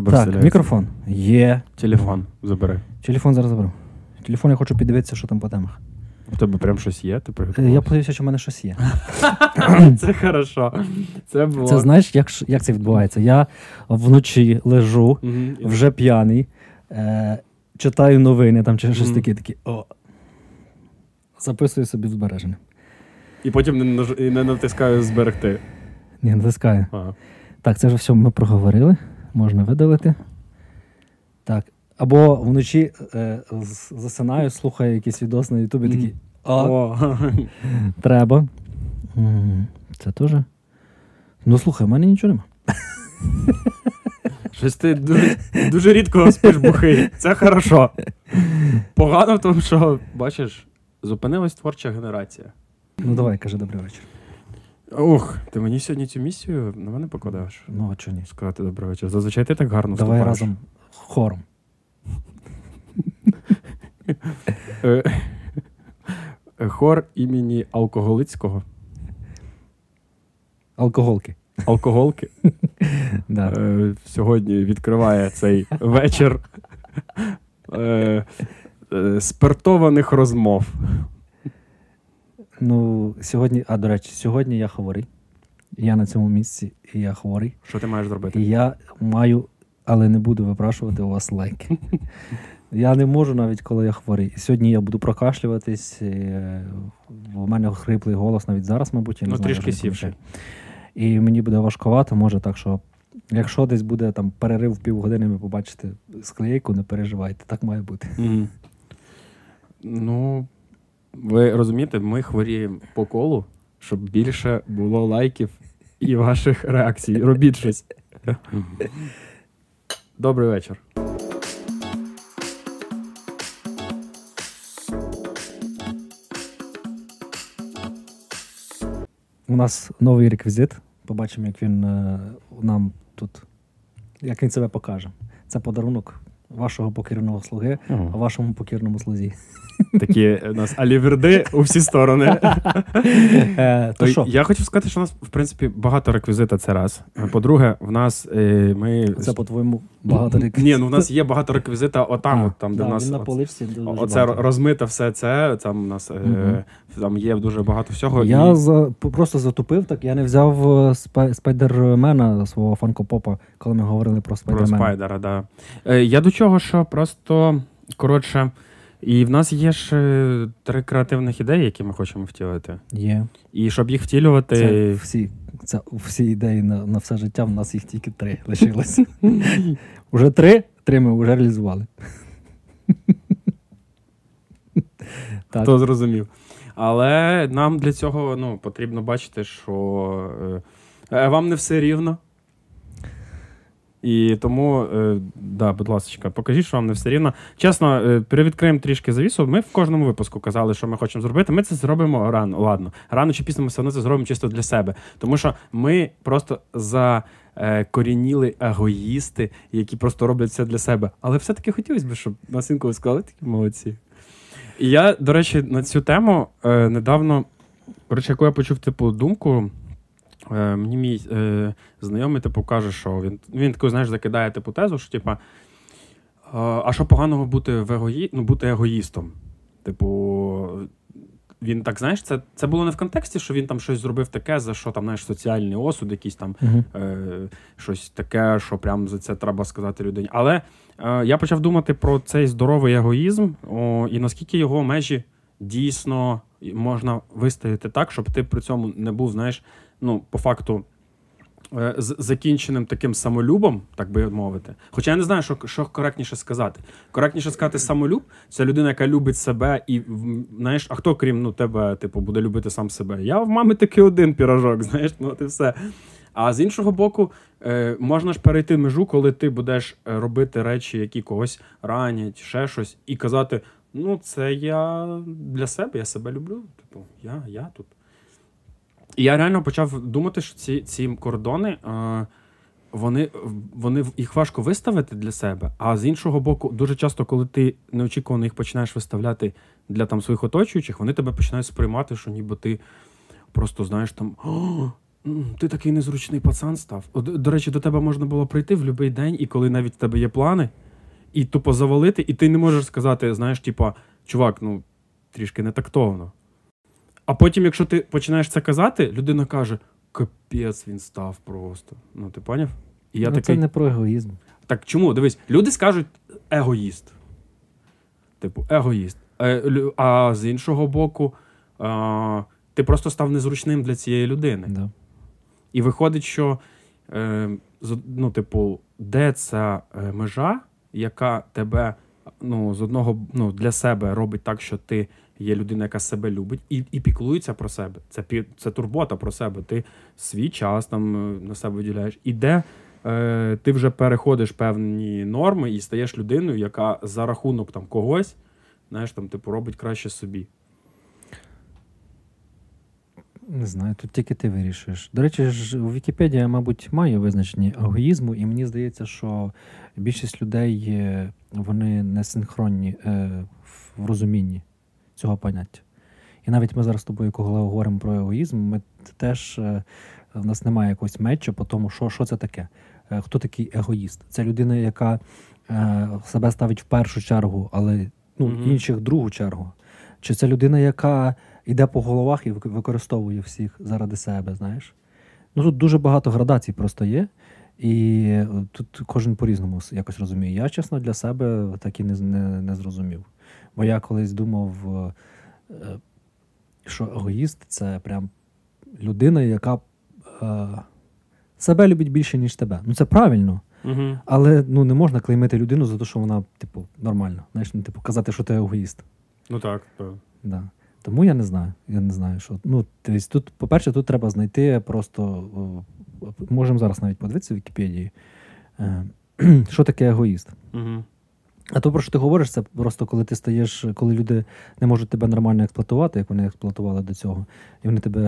тебе Так, вселяється. мікрофон. Є. Телефон забери. Телефон зараз заберу. Телефон я хочу піддивитися, що там по темах. У тебе прям щось є? Ти Е. Я подивився, що в мене щось є. Це хорошо. Це було. Це знаєш, як, ш- як це відбувається? Я вночі лежу, Мгм. вже п'яний, е, читаю новини там чи щось Мгм. таке, такі. О. Записую собі в збереження. І потім не, наж- і не натискаю зберегти. Ні, натискаю. Ага. Так, це вже все ми проговорили. Можна видалити. Так. Або вночі е, засинаю, слухаю якийсь відос на Ютубі, такий. О, О. треба. Це теж. Ну слухай, в мене нічого нема. Щось ти дуже, дуже рідко спиш бухий. Це хорошо. Погано в тому, що, бачиш, зупинилась творча генерація. Ну давай, кажи добрий вечір. Ух, ти мені сьогодні цю місію на мене покладаєш. Ну, а чого ні? Сказати добрий вечір. Зазвичай ти так гарно Давай вступаєш. разом хором. Е, Хор імені Алкоголицького. Алкоголки. Алкоголки. Да. е, сьогодні відкриває цей вечір е, е, спиртованих розмов. Ну, сьогодні, а до речі, сьогодні я хворий. Я на цьому місці, і я хворий. Що ти маєш зробити? І я маю, але не буду випрашувати у вас лайки. Я не можу навіть, коли я хворий. І сьогодні я буду прокашлюватись. е, В мене хриплий голос навіть зараз, мабуть, я не Ну, знаю. трішки пам'ятаю. І мені буде важкувато, може так, що якщо десь буде там перерив в півгодини, ви побачите склейку, не переживайте, так має бути. Мгм. Ну, ви розумієте, ми хворіємо по колу, щоб більше було лайків і ваших реакцій. Робіть щось. Добрий вечір. У нас новий реквізит. Побачимо, як він е, нам тут, як він себе покаже. Це подарунок вашого покірного слуги, а вашому покірному слузі. Такі у нас аліверди у всі сторони. Е, то що? Я хочу сказати, що у нас, в принципі, багато реквізита це раз. По-друге, в нас е, ми. Це по-твоєму багато реквізитів. Ні, ну в нас є багато реквізита отам, от, там, де в нас. оце- розмите все це. Там у нас е, там є дуже багато всього. Я просто затупив, так я не взяв е, спай, спайдермена свого Funko Pop а, коли ми говорили про Про спайдера. Е, я до чого, що просто коротше, і в нас є ж три креативних ідеї, які ми хочемо втілити. Є. І щоб їх втілювати. Це всі, це всі ідеї на, на все життя, в нас їх тільки три лишилось. Уже три, три ми вже реалізували. Так. Хто зрозумів. Але нам для цього ну, потрібно бачити, що е, е, вам не все рівно. І тому, е, да, будь ласка, покажіть, що вам не все рівно. Чесно, е, перевідкриємо трішки завісу. Ми в кожному випуску казали, що ми хочемо зробити. Ми це зробимо рано. Ладно, рано чи пізно ми все одно це зробимо чисто для себе. Тому що ми просто закорініли егоїсти, які просто роблять все для себе. Але все-таки хотілося б, щоб нас інколи сказали такі молодці. І я, до речі, на цю тему е, недавно, коротше, яку я почув типу думку. Е, мені мій е, знайомий типу, каже, що він, він таку, знаєш, закидає типу тезу, що типа, е, а що поганого бути в егої... ну, бути егоїстом? Типу, він так, знаєш, це, це було не в контексті, що він там щось зробив таке, за що там, знаєш, соціальний осуд, якийсь там Мгм. е, щось таке, що прям за це треба сказати людині. Але е, я почав думати про цей здоровий егоїзм о, і наскільки його межі дійсно можна виставити так, щоб ти при цьому не був, знаєш, ну, по факту. е, З закінченим таким самолюбом, так би мовити. Хоча я не знаю, що, що коректніше сказати. Коректніше сказати самолюб це людина, яка любить себе, і знаєш, а хто крім ну, тебе, типу, буде любити сам себе? Я в мами таки один пірожок, знаєш, ну от і все. А з іншого боку, е, можна ж перейти межу, коли ти будеш робити речі, які когось ранять, ще щось, і казати: ну, це я для себе, я себе люблю. Типу, я, я тут. Я реально почав думати, що ці, ці кордони. Е, вони, вони їх важко виставити для себе, а з іншого боку, дуже часто, коли ти неочікувано їх починаєш виставляти для там своїх оточуючих, вони тебе починають сприймати, що ніби ти просто знаєш там. «О, ти такий незручний пацан став. До речі, до тебе можна було прийти в будь-який день, і коли навіть в тебе є плани, і тупо завалити, і ти не можеш сказати, знаєш, типа, чувак, ну трішки не тактовно. А потім, якщо ти починаєш це казати, людина каже: капець він став просто. Ну, ти поняв? І я ну, такий. Це не про егоїзм. Так чому? Дивись, люди скажуть егоїст. Типу, егоїст. Е, А з іншого боку, а, ти просто став незручним для цієї людини. Да. І виходить, що е, ну, типу, де ця е, межа, яка тебе ну, з одного ну, для себе робить так, що ти є людина, яка себе любить, і, і піклується про себе. Це, це турбота про себе. Ти свій час там е, на себе виділяєш. І де е, ти вже переходиш певні норми і стаєш людиною, яка за рахунок там когось, знаєш, там, типу, робить краще собі. Не знаю, тут тільки ти вирішуєш. До речі, ж у Вікіпедії, мабуть, має визначення егоїзму, і мені здається, що більшість людей е, вони не синхронні е, в розумінні цього поняття. І навіть ми зараз з тобою, коли говоримо про егоїзм, ми теж е, в нас немає якогось мечу по тому, що, що це таке. Е, Хто такий егоїст? Це людина, яка е, себе ставить в першу чергу, але ну, Мгм. інших в другу чергу. Чи це людина, яка йде по головах і використовує всіх заради себе, знаєш? Ну тут дуже багато градацій просто є, і е, тут кожен по-різному якось розуміє. Я, чесно, для себе так і не, не, не зрозумів. Бо я колись думав, е, е, що егоїст це прям людина, яка е, себе любить більше, ніж тебе. Ну це правильно. Угу. Але ну не можна клеймити людину за те, що вона, типу, нормальна. Знаєш, ну, типу, казати, що ти егоїст. Ну так. так. Да. Тому я не знаю. Я не знаю, що. Ну, тобто тут, по-перше, тут треба знайти просто. Можемо зараз навіть подивитися в Вікіпедії, е, що таке егоїст. Угу. А то, про що ти говориш, це просто коли ти стаєш, коли люди не можуть тебе нормально експлуатувати, як вони експлуатували до цього, і вони тебе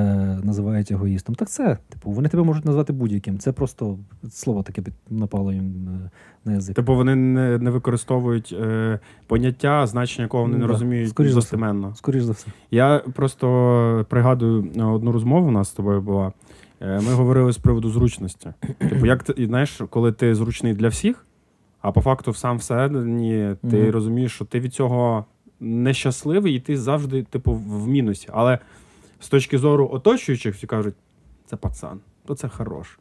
називають егоїстом. Так це, типу, вони тебе можуть назвати будь-яким. Це просто слово таке напало їм е, на язик. Типу вони не, не використовують е, поняття, значення якого вони Ну, не да. розуміють Скоріш за все. достеменно. Скоріш за все. Я просто пригадую е, одну розмову у нас з тобою була. Е, Ми говорили з приводу зручності. Типу, як ти знаєш, коли ти зручний для всіх, а по факту сам всередині ти Мгм. розумієш, що ти від цього нещасливий, і ти завжди, типу, в мінусі. Але з точки зору оточуючих, всі кажуть, це пацан, то це хорош.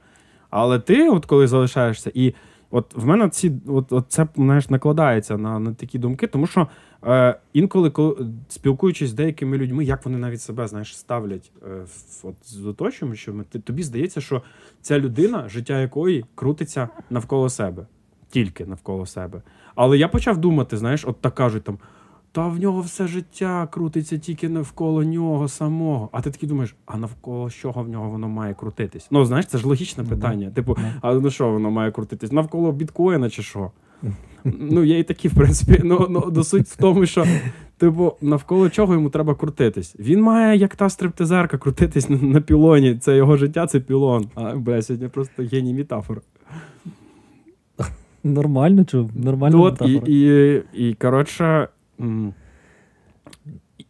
Але ти, от коли залишаєшся, і от в мене ці, от, от це знаєш, накладається на, на такі думки, тому що е, інколи, коли, спілкуючись з деякими людьми, як вони навіть себе знаєш, ставлять е, от, з оточуючими, тобі здається, що ця людина, життя якої крутиться навколо себе, тільки навколо себе. Але я почав думати, знаєш, от так кажуть там. Та в нього все життя крутиться тільки навколо нього самого. А ти такий думаєш, а навколо чого в нього воно має крутитись? Ну, знаєш, це ж логічне Ну, питання. Типу, Да. а на що воно має крутитись? Навколо біткоїна чи що? Ну, є і такі, в принципі. Ну, ну до суть в тому, що, типу, навколо чого йому треба крутитись? Він має, як та стриптизерка, крутитись на, на пілоні. Це його життя, це пілон. А, бля, сьогодні просто геній метафор. Нормально, чув? Нормально. От, і, і, і, коротше.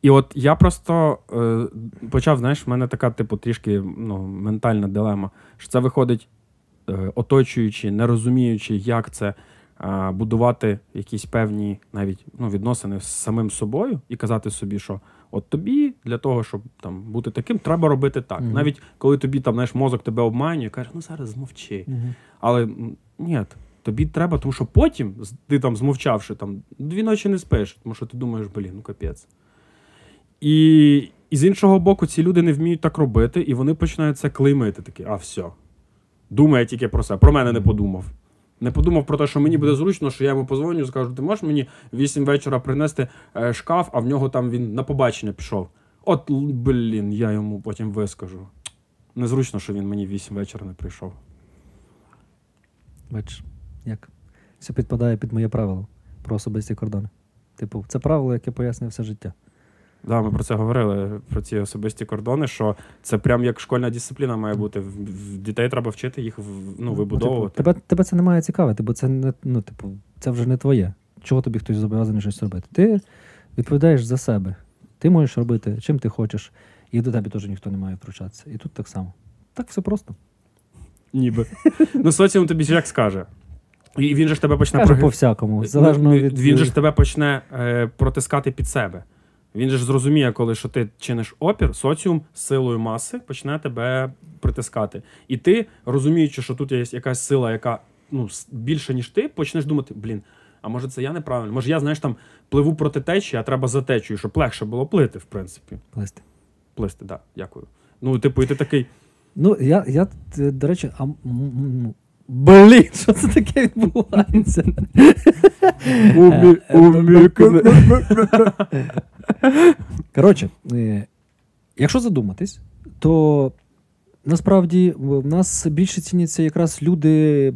І от я просто е, почав, знаєш, в мене така, типу, трішки ну, ментальна дилема. Що це виходить, е, оточуючи, не розуміючи, як це е, будувати якісь певні навіть ну, відносини з самим собою і казати собі, що от тобі для того, щоб там бути таким, треба робити так. Мгм. Навіть коли тобі там знаєш, мозок тебе обманює, каже, ну зараз змовчи. Мгм. Але ні, тобі треба, тому що потім, ти там змовчавши, там, дві ночі не спиш, тому що ти думаєш, блін, ну капець. І, і з іншого боку, ці люди не вміють так робити, і вони починають це клеймити. Такі, а все. Думає тільки про себе. Про мене не подумав. Не подумав про те, що мені буде зручно, що я йому позвоню, скажу, ти можеш мені в 8 вечора принести е, шкаф, а в нього там він на побачення пішов. От, блін, я йому потім вискажу. Незручно, що він мені в 8 вечора не прийшов. Бачиш, як? Все підпадає під моє правило про особисті кордони. Типу, це правило, яке пояснює все життя. Да, ми про це говорили, про ці особисті кордони, що це прям як школьна дисципліна має бути. Дітей треба вчити їх ну, вибудовувати. Типу, тебе, тебе це не має цікавити, бо це не ну, типу, це вже не твоє. Чого тобі хтось зобов'язаний щось робити? Ти відповідаєш за себе. Ти можеш робити чим ти хочеш, і до тебе теж ніхто не має втручатися. І тут так само. Так все просто. Ніби. Ну, соціум тобі як скаже. І він же ж тебе почне проги- по-всякому. Залежно Ну, від... Він же ж тебе почне е, протискати під себе. Він же ж зрозуміє, коли що ти чиниш опір, соціум силою маси почне тебе притискати. І ти, розуміючи, що тут є якась сила, яка ну, більше, ніж ти, почнеш думати: блін, а може це я неправильно? Може, я, знаєш, там пливу проти течії, а треба за течією, щоб легше було плити, в принципі. Плисти. Плисти, так, да, дякую. Ну, типу, і ти такий. Ну, я, я до речі, а, блін, що це таке відбувається? Коротше, е, якщо задуматись, то насправді в нас більше ціняться якраз люди,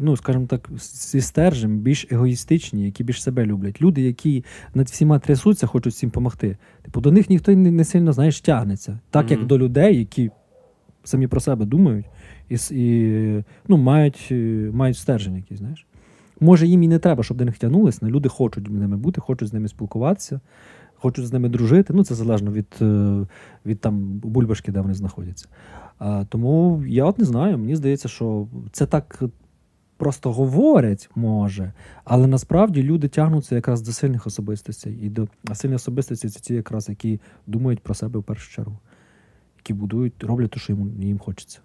ну, скажімо так, зі стержем, більш егоїстичні, які більш себе люблять. Люди, які над всіма трясуться, хочуть всім допомогти. Типу, до них ніхто не, не сильно, знаєш, тягнеться. Так як до людей, які самі про себе думають і, і ну, мають, е, мають стержень якийсь, знаєш. Може, їм і не треба, щоб до них тягнулись, але люди хочуть з ними бути, хочуть з ними спілкуватися, хочуть з ними дружити. Ну, це залежно від, е, від там бульбашки, де вони знаходяться. А, тому я от не знаю, мені здається, що це так просто говорять, може, але насправді люди тягнуться якраз до сильних особистостей. І до а сильні особистості це ті, якраз, які думають про себе в першу чергу, які будують, роблять те, що їм, їм хочеться.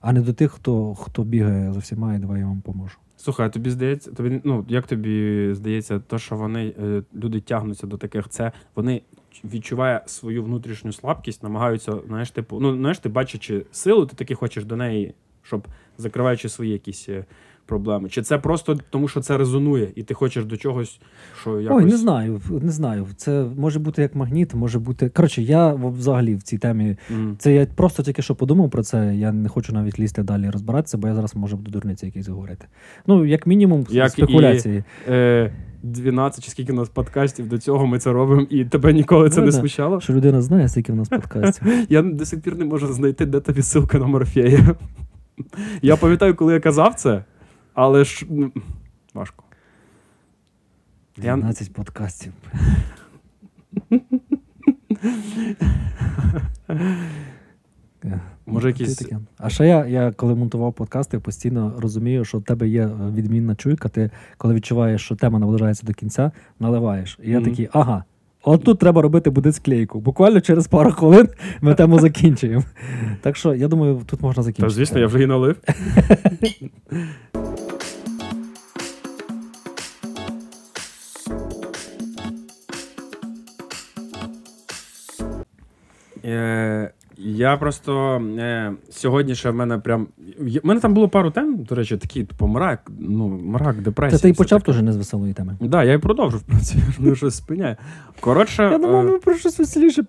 А не до тих, хто, хто бігає за всіма і давай я вам поможу. Слухай, тобі здається, тобі, ну, як тобі здається, то, що вони, е, люди тягнуться до таких, це вони відчуває свою внутрішню слабкість, намагаються, знаєш, типу, ну, знаєш, ти бачачи силу, ти таки хочеш до неї, щоб закриваючи свої якісь е, проблеми. Чи це просто тому, що це резонує, і ти хочеш до чогось, що якось. Ой, не знаю, не знаю. Це може бути як магніт, може бути. Коротше, я взагалі в цій темі. Мгм. Це я просто тільки що подумав про це. Я не хочу навіть лізти далі розбиратися, бо я зараз можу буду дурниці якісь говорити. Ну, як мінімум, Як спекуляції. Е, 12 чи скільки у нас подкастів до цього ми це робимо, і тебе ніколи це Ну, не смущало? Що людина знає, скільки в нас подкастів. Я до сих пір не можу знайти, де тобі ссылка на Морфея. Я пам'ятаю, коли я казав це, але ж ну, важко. Я- подкастів. Може, якісь-. А ще я, я коли монтував подкасти, я постійно розумію, що в тебе є е, відмінна чуйка. Ти коли відчуваєш, що тема наближається до кінця, наливаєш. І я Мгм. такий, ага. От тут треба робити буде склейку. Буквально через пару хвилин ми тему закінчуємо. Так що я думаю, тут можна Та, закінчити. звісно, я вже і налив. Е, я просто е, сьогодні ще в мене прям. В мене там було пару тем, до речі, такі, типу, мрак, ну, мрак, депресія. Це ти і почав теж не з веселої теми. Так, да, я і продовжив, в принципі, мене щось спиняє. Коротше, Я думав, е, ми про щось веселіше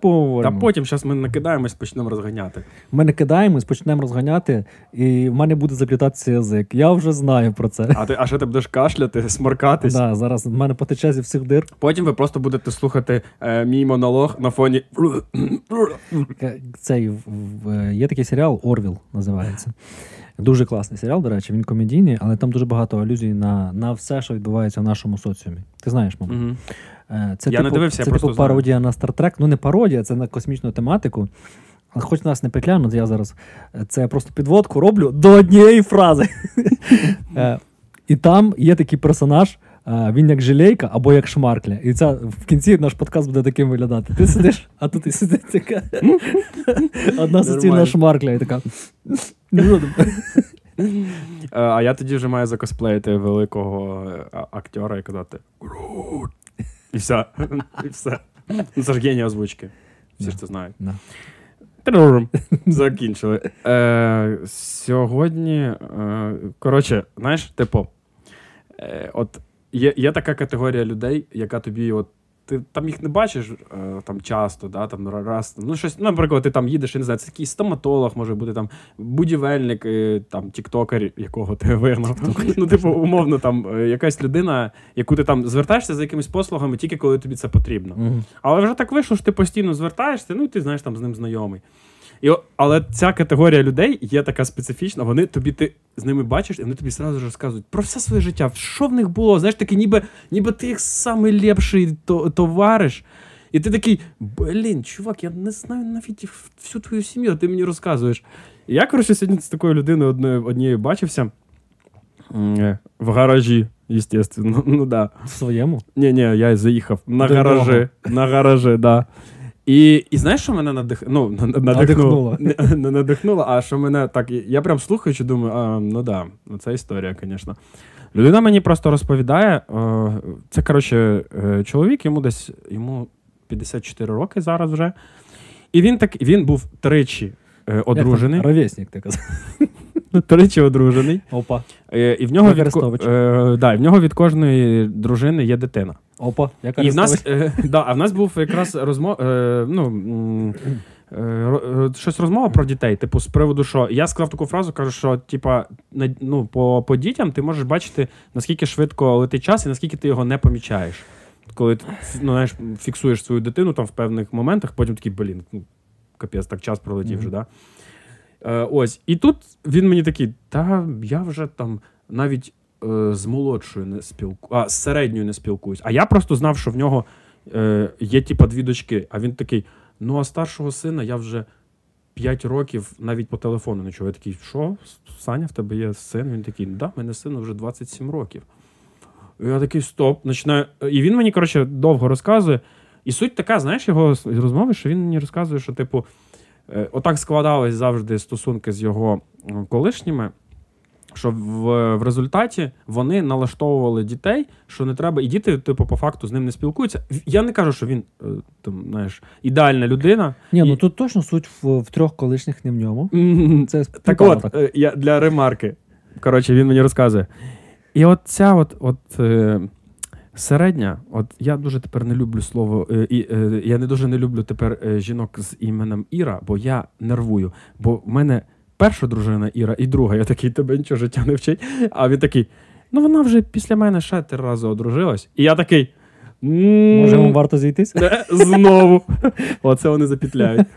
та потім зараз ми накидаємось, почнемо розганяти. Ми не кидаємось, почнемо розганяти, і в мене буде заплітатися язик. Я вже знаю про це. А ти, а що ти будеш кашляти, сморкатись? Да, зараз в мене потече зі всіх дир. Потім ви просто будете слухати е, мій монолог на фоні. Е, В- в- є такий серіал Орвіл називається. Дуже класний серіал, до речі, він комедійний, але там дуже багато алюзій на, на все, що відбувається в нашому соціумі. Ти знаєш, мабуть. Е, Це, Я не типу, дивився, це просто типу знаю. пародія на Стартрек. Ну, не пародія, це на космічну тематику. Хоч нас не петлянуть, я зараз е, це просто підводку роблю до однієї фрази. Е, І там є такий персонаж. Він як жилейка або як шмаркля. І це в кінці наш подкаст буде таким виглядати. Ти сидиш, а тут і сидить така одна суцільна шмаркля, і така. Е, А я тоді вже маю закосплеїти великого е, актера і казати Грут. І все. І все. Ну, це ж геній озвучки. Всі ж це знають. Закінчили. Е, сьогодні, коротше, знаєш, типу, от є, є така категорія людей, яка тобі, от, ти там їх не бачиш е, там часто, да, там раз. Ну, щось, ну, наприклад, ти там їдеш, я не знаю, це якийсь стоматолог, може бути там будівельник, е, там, тіктокер, якого ти вигнав. Ну, типу, умовно, там е, якась людина, яку ти там звертаєшся за якимись послугами тільки коли тобі це потрібно. Але вже так вийшло, що ти постійно звертаєшся, ну і ти знаєш там з ним знайомий. І, але ця категорія людей є така специфічна, вони тобі ти з ними бачиш, і вони тобі сразу ж розказують про все своє життя, що в них було, знаєш, таке, ніби, ніби ти їх самий лепший то, товариш. І ти такий, блін, чувак, я не знаю навіть всю твою сім'ю, а ти мені розказуєш. І я, коротше, сьогодні з такою людиною однією, однією бачився е, в гаражі, звісно. Ну, да. В своєму? Ні, ні, я заїхав на гаражі. На гаражі, да. І, і знаєш, що мене надих... ну, на- на- надихнуло? Не, не надихнуло, а що мене так. Я прям слухаючи, думаю, а, ну да, ну це історія, звісно. Людина мені просто розповідає. е, Це, коротше, е, чоловік, йому десь йому 54 роки зараз вже. І він так він був тричі е, одружений. Ровесник, ти казав. Тричі одружений. Опа. Е, І в нього, від, ко- е, да, і в нього від кожної дружини є дитина. Опа. Як І в нас, е, да, а в нас був якраз розмова, е, ну, м, е, ро- е, щось розмова про дітей, типу, з приводу, що я сказав таку фразу, кажу, що типа, на- ну, по, по дітям ти можеш бачити, наскільки швидко летить час і наскільки ти його не помічаєш. Коли ти ну, знаєш, фіксуєш свою дитину там в певних моментах, потім такий, блін, ну, капець, так час пролетів вже, да? Е, ось. І тут він мені такий, та я вже там навіть е, з молодшою не спілку, а з середньою не спілкуюсь. А я просто знав, що в нього е, є типа дві дочки. А він такий: ну а старшого сина я вже 5 років навіть по телефону не чув. Я такий, що? Саня, в тебе є син? Він такий, да, в мене сину вже 27 років. Я такий, стоп, починаю. І він мені, коротше, довго розказує. І суть така, знаєш, його розмови, що він мені розказує, що, типу, отак складались завжди стосунки з його колишніми, що в, в результаті вони налаштовували дітей, що не треба, і діти, типу, по факту з ним не спілкуються. Я не кажу, що він е, там, знаєш, ідеальна людина. Ні, ну тут точно суть в, в трьох колишніх не в ньому. Це Так от, е, я для ремарки. Коротше, він мені розказує. І от ця от, от е, середня, от я дуже тепер не люблю слово, е, і, е, я не дуже не люблю тепер е, жінок з іменем Іра, бо я нервую. Бо в мене перша дружина Іра і друга. Я такий, тебе нічого життя не вчить. А він такий, ну вона вже після мене ще три рази одружилась. І я такий. «М, Може, вам варто зійтись? Е, Знову. Оце вони запітляють.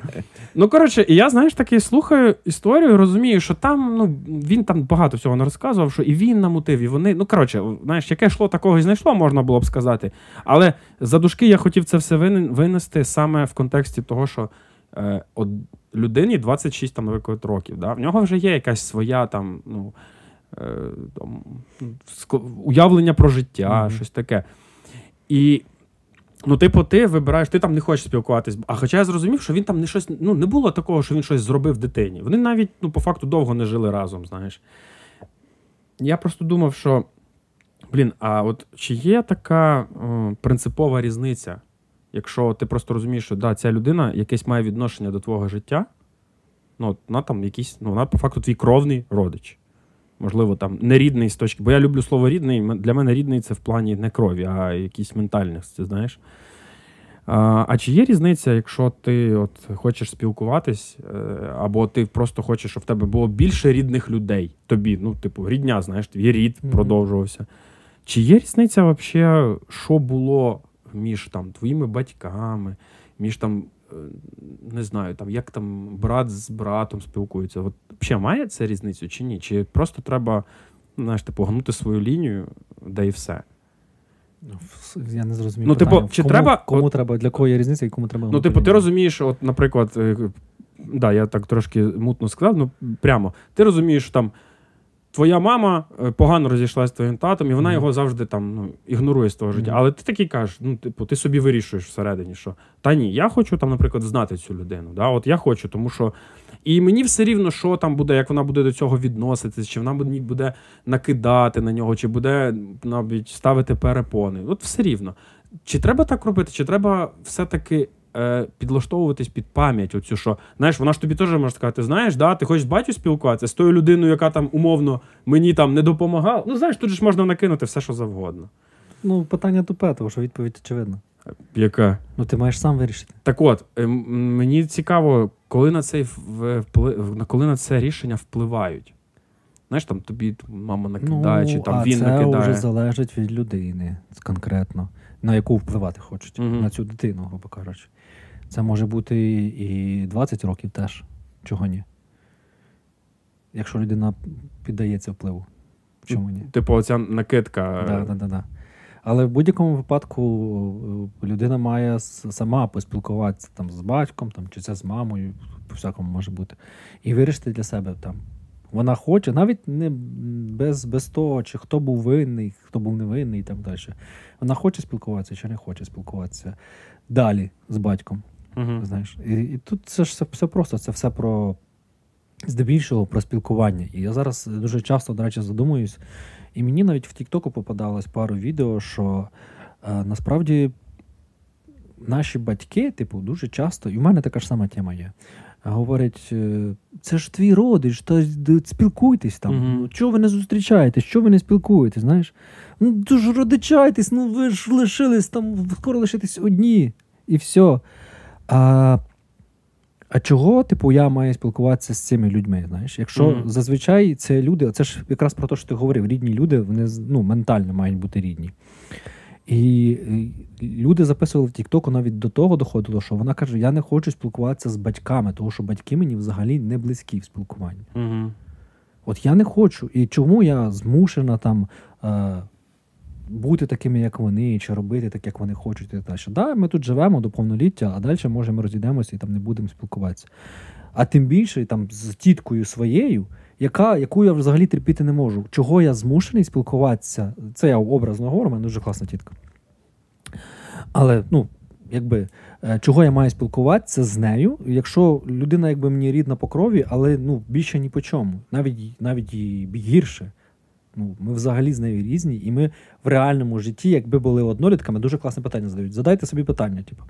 Ну, коротше, і я, знаєш, таки слухаю історію, розумію, що там, ну, він там багато всього не розказував, що і він намутив, і вони. Ну, коротше, знаєш, яке йшло, такого і знайшло, можна було б сказати. Але за дужки я хотів це все винести саме в контексті того, що е, от людині 26 там, наприклад, років. Да? В нього вже є якась своя там, ну, е, там, уявлення про життя, Мгм. щось таке. І Ну, типу, ти вибираєш, ти там не хочеш спілкуватись. А хоча я зрозумів, що він там не щось, ну, не було такого, що він щось зробив дитині. Вони навіть, ну, по факту, довго не жили разом, знаєш. Я просто думав, що, блін, а от чи є така о, принципова різниця, якщо ти просто розумієш, що да, ця людина якесь має відношення до твого життя, ну, вона там якийсь, ну, вона по факту твій кровний родич. Можливо, там не рідний з точки. Бо я люблю слово рідний. Для мене рідний це в плані не крові, а якісь ментальності, знаєш. А, а чи є різниця, якщо ти от хочеш спілкуватись, е, або ти просто хочеш, щоб в тебе було більше рідних людей, тобі, ну, типу, рідня, знаєш, твій рід Мгм. продовжувався. Чи є різниця взагалі, що було між там твоїми батьками, між там, не знаю, там, як там брат з братом спілкується? От взагалі має це різницю чи ні? Чи просто треба, знаєш, типу, гнути свою лінію, де і все? Ну, Я не зрозумів. Ну, типу, чи кому, треба- Кому треба, для кого є різниця і кому треба. Ну, типу, ти розумієш, от, наприклад, е, да, я так трошки мутно сказав, ну прямо. Ти розумієш, що там твоя мама е, погано розійшлася з твоїм татом, і вона Мгм. його завжди там ну, ігнорує з того життя. Мгм. Але ти такий кажеш, ну, типу, ти собі вирішуєш всередині, що та ні, я хочу там, наприклад, знати цю людину. Да? От я хочу, тому що. І мені все рівно, що там буде, як вона буде до цього відноситись, чи вона буде накидати на нього, чи буде навіть ставити перепони. От все рівно. Чи треба так робити, чи треба все-таки е, підлаштовуватись під пам'ять, оцю, що знаєш, вона ж тобі теж може сказати, знаєш, да, ти хочеш з батьком спілкуватися з тою людиною, яка там умовно мені там не допомагала. Ну, знаєш, тут ж можна накинути все, що завгодно. Ну, питання тупе, тому що відповідь очевидна. Яка? Ну, ти маєш сам вирішити. Так от, е, мені цікаво, коли на цей в- впли- на- коли на це рішення впливають. Знаєш, там тобі мама накидає, чи там Ну, а він це накидає. вже залежить від людини конкретно, на яку впливати хочуть, Мгм. на цю дитину, грубо кажучи. Це може бути і 20 років теж. Чого ні? Якщо людина піддається впливу. Чому ні? Типу, оця накидка. Да, да, да, да. Але в будь-якому випадку е, людина має сама поспілкуватися там з батьком, там, чи це з мамою, по всякому може бути, і вирішити для себе там. Вона хоче, навіть не без без того, чи хто був винний, хто був невинний і так далі. Вона хоче спілкуватися чи не хоче спілкуватися далі з батьком. Угу. Знаєш, І і тут це ж все, все просто, це все про здебільшого про спілкування. І я зараз дуже часто, до речі, задумуюсь, і мені навіть в Тіктоку попадалось пару відео, що е, насправді наші батьки, типу, дуже часто, і в мене така ж сама тема є. Говорять, «Е, це ж твій родич, то спілкуйтесь там. Mm-hmm. Ну, Чого ви не зустрічаєтесь? Чого ви не спілкуєтесь? знаєш? Ну, то ж родичайтесь, ну ви ж лишились там, скоро лишитесь одні, і все. А а чого, типу, я маю спілкуватися з цими людьми? Знаєш, Якщо mm-hmm. зазвичай це люди, це ж якраз про те, що ти говорив, рідні люди, вони ну, ментально мають бути рідні. І люди записували в Тіктоку навіть до того доходило, що вона каже: Я не хочу спілкуватися з батьками, тому що батьки мені взагалі не близькі в спілкуванні. Mm-hmm. От я не хочу. І чому я змушена там е, бути такими, як вони, чи робити так, як вони хочуть, і так далі. Да, ми тут живемо до повноліття, а далі може ми розійдемося і там не будемо спілкуватися. А тим більше там з тіткою своєю, яка, яку я взагалі терпіти не можу. Чого я змушений спілкуватися? Це я образно говорю, у мене дуже класна тітка. Але, ну, якби, е, чого я маю спілкуватися з нею, якщо людина якби мені рідна по крові, але ну, більше ні по чому, навіть навіть і гірше. Ну, Ми взагалі з нею різні, і ми в реальному житті, якби були однолітками, дуже класне питання задають. Задайте собі питання, типу,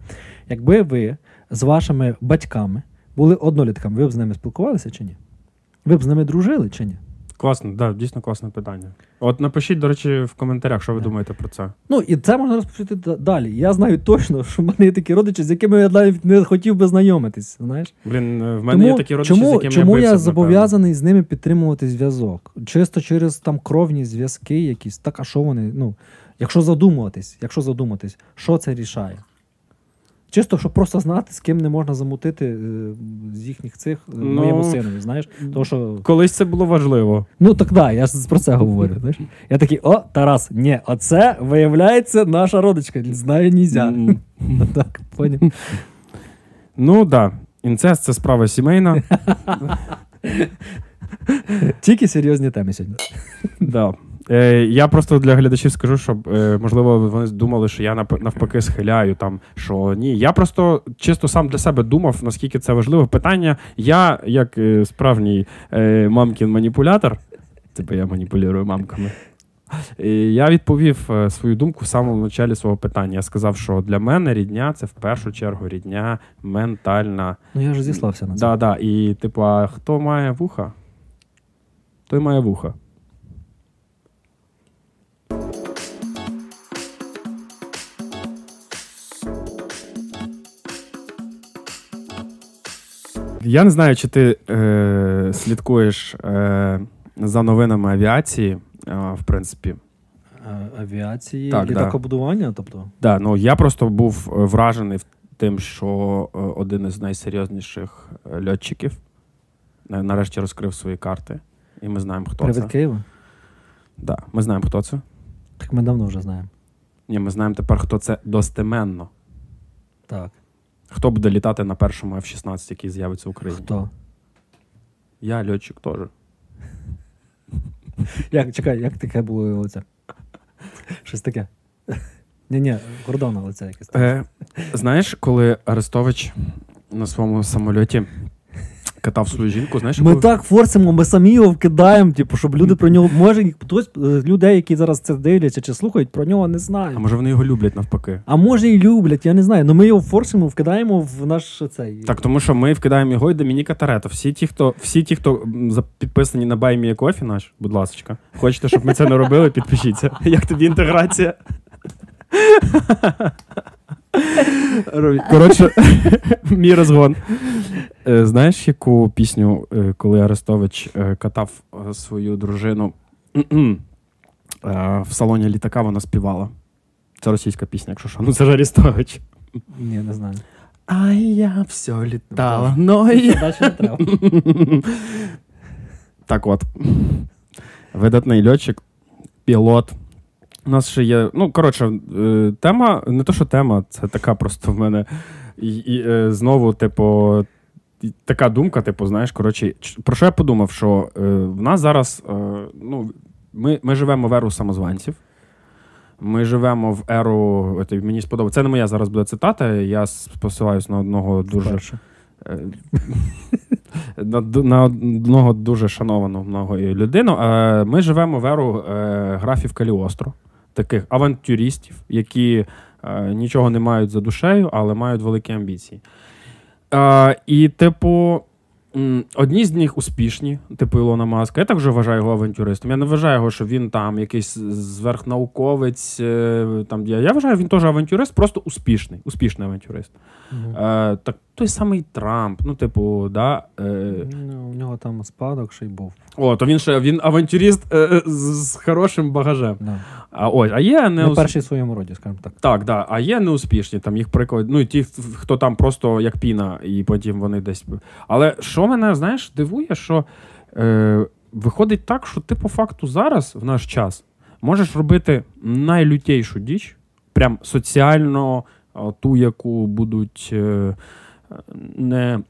якби ви з вашими батьками були однолітками, ви б з ними спілкувалися чи ні? Ви б з ними дружили чи ні? Класно, да, дійсно класне питання. От напишіть, до речі, в коментарях, що ви yeah. думаєте про це. Ну і це можна розповісти далі. Я знаю точно, що в мене є такі родичі, з якими я навіть не хотів би знайомитись. знаєш. Блін, е, в мене тому, є такі родичі, чому, з якими чому я я зобов'язаний з ними підтримувати зв'язок? Чисто через там кровні зв'язки якісь. Так, а що вони? Ну, якщо задумуватись, якщо задуматись, що це рішає? Чисто, щоб просто знати, з ким не можна замутити е, з їхніх цих е, ну, моєму синові. знаєш. Тому що... Колись це було важливо. Ну так да, я ж про це говорю. знаєш. Я такий, о, Тарас, ні, оце виявляється наша родичка. Знаю, нізя. Так, поняв. Ну так. Інцест це справа сімейна. Тільки серйозні теми сьогодні. Да. Е, Я просто для глядачів скажу, щоб е, можливо вони думали, що я навпаки схиляю там, що ні. Я просто чисто сам для себе думав, наскільки це важливе питання. Я, як е, справжній е, мамкін маніпулятор, типу я маніпулюю мамками. Я відповів е, свою думку в самому початку свого питання. Я сказав, що для мене рідня це в першу чергу рідня ментальна. Ну я ж зіслався на це. Да, да. І, типу, а хто має вуха, той має вуха. Я не знаю, чи ти е, слідкуєш е, за новинами авіації, е, в принципі. Авіації так, літакобудування? Да. тобто? Да, ну я просто був вражений тим, що е, один із найсерйозніших е, льотчиків нарешті розкрив свої карти. І ми знаємо, хто Привет це. Києва? Да, Ми знаємо, хто це. Так ми давно вже знаємо. Ні, ми знаємо тепер, хто це достеменно. Так. Хто буде літати на першому F-16, який з'явиться в Україні? Хто? Я льотчик теж. Як, Чекай, як таке було оце? Щось таке. Ні-ні, кордон, але лице якесь. Е, Знаєш, коли Арестович на своєму самольоті катав свою жінку, знаєш, ми так форсимо, ми самі його вкидаємо, типу, щоб люди про нього. Може, хтось з людей, які зараз це дивляться чи слухають, про нього не знають. А може вони його люблять навпаки? А може і люблять, я не знаю. Ну ми його форсимо, вкидаємо в наш цей. Так, тому що ми вкидаємо його і Домініка Тарето. Всі ті, хто всі ті, хто підписані на Баймі Кофі наш, будь ласка, хочете, щоб ми це не робили, підпишіться. Як тобі інтеграція? Коротше, мій розгон. Е, знаєш, яку пісню, е, коли Арестович е, катав свою дружину в салоні літака, вона співала. Це російська пісня, якщо що. Ну це ж Арестович. Ні, не знаю. А я все літала. но я... Так от. Видатний льотчик, пілот, У нас ще є. Ну, коротше, е, тема, не то, що тема, це така просто в мене. І, і е, знову, типу, така думка, типу, знаєш, коротше, про що я подумав? Що е, в нас зараз, ну, ми, ми живемо в еру самозванців. Ми живемо в еру. От, мені сподобається. Це не моя зараз буде цитата. Я посилаюсь на одного дуже на, на одного дуже шанованого много людину. Ми живемо в еру графів Каліостро, таких авантюристів, які е, нічого не мають за душею, але мають великі амбіції. Е, І, типу, одні з них успішні, типу Ілона Маска. Я також вважаю його авантюристом. Я не вважаю його, що він там якийсь зверхнауковець. е, Там, я, я вважаю, він теж авантюрист, просто успішний, успішний авантюрист. Е, так той самий Трамп, ну, типу, да. Е, ну, у нього там спадок ще й був. о, то він ще він авантюрист е, з, з хорошим багажем. Да. А ось, а є не Не ус- перший в своєму роді, скажімо так. Так, да, а є неуспішні, там їх приклад. Ну, і ті, хто там просто як піна, і потім вони десь. Але що мене, знаєш, дивує, що е, виходить так, що ти по факту зараз, в наш час, можеш робити найлютейшу діч, прям соціально ту, яку будуть е, не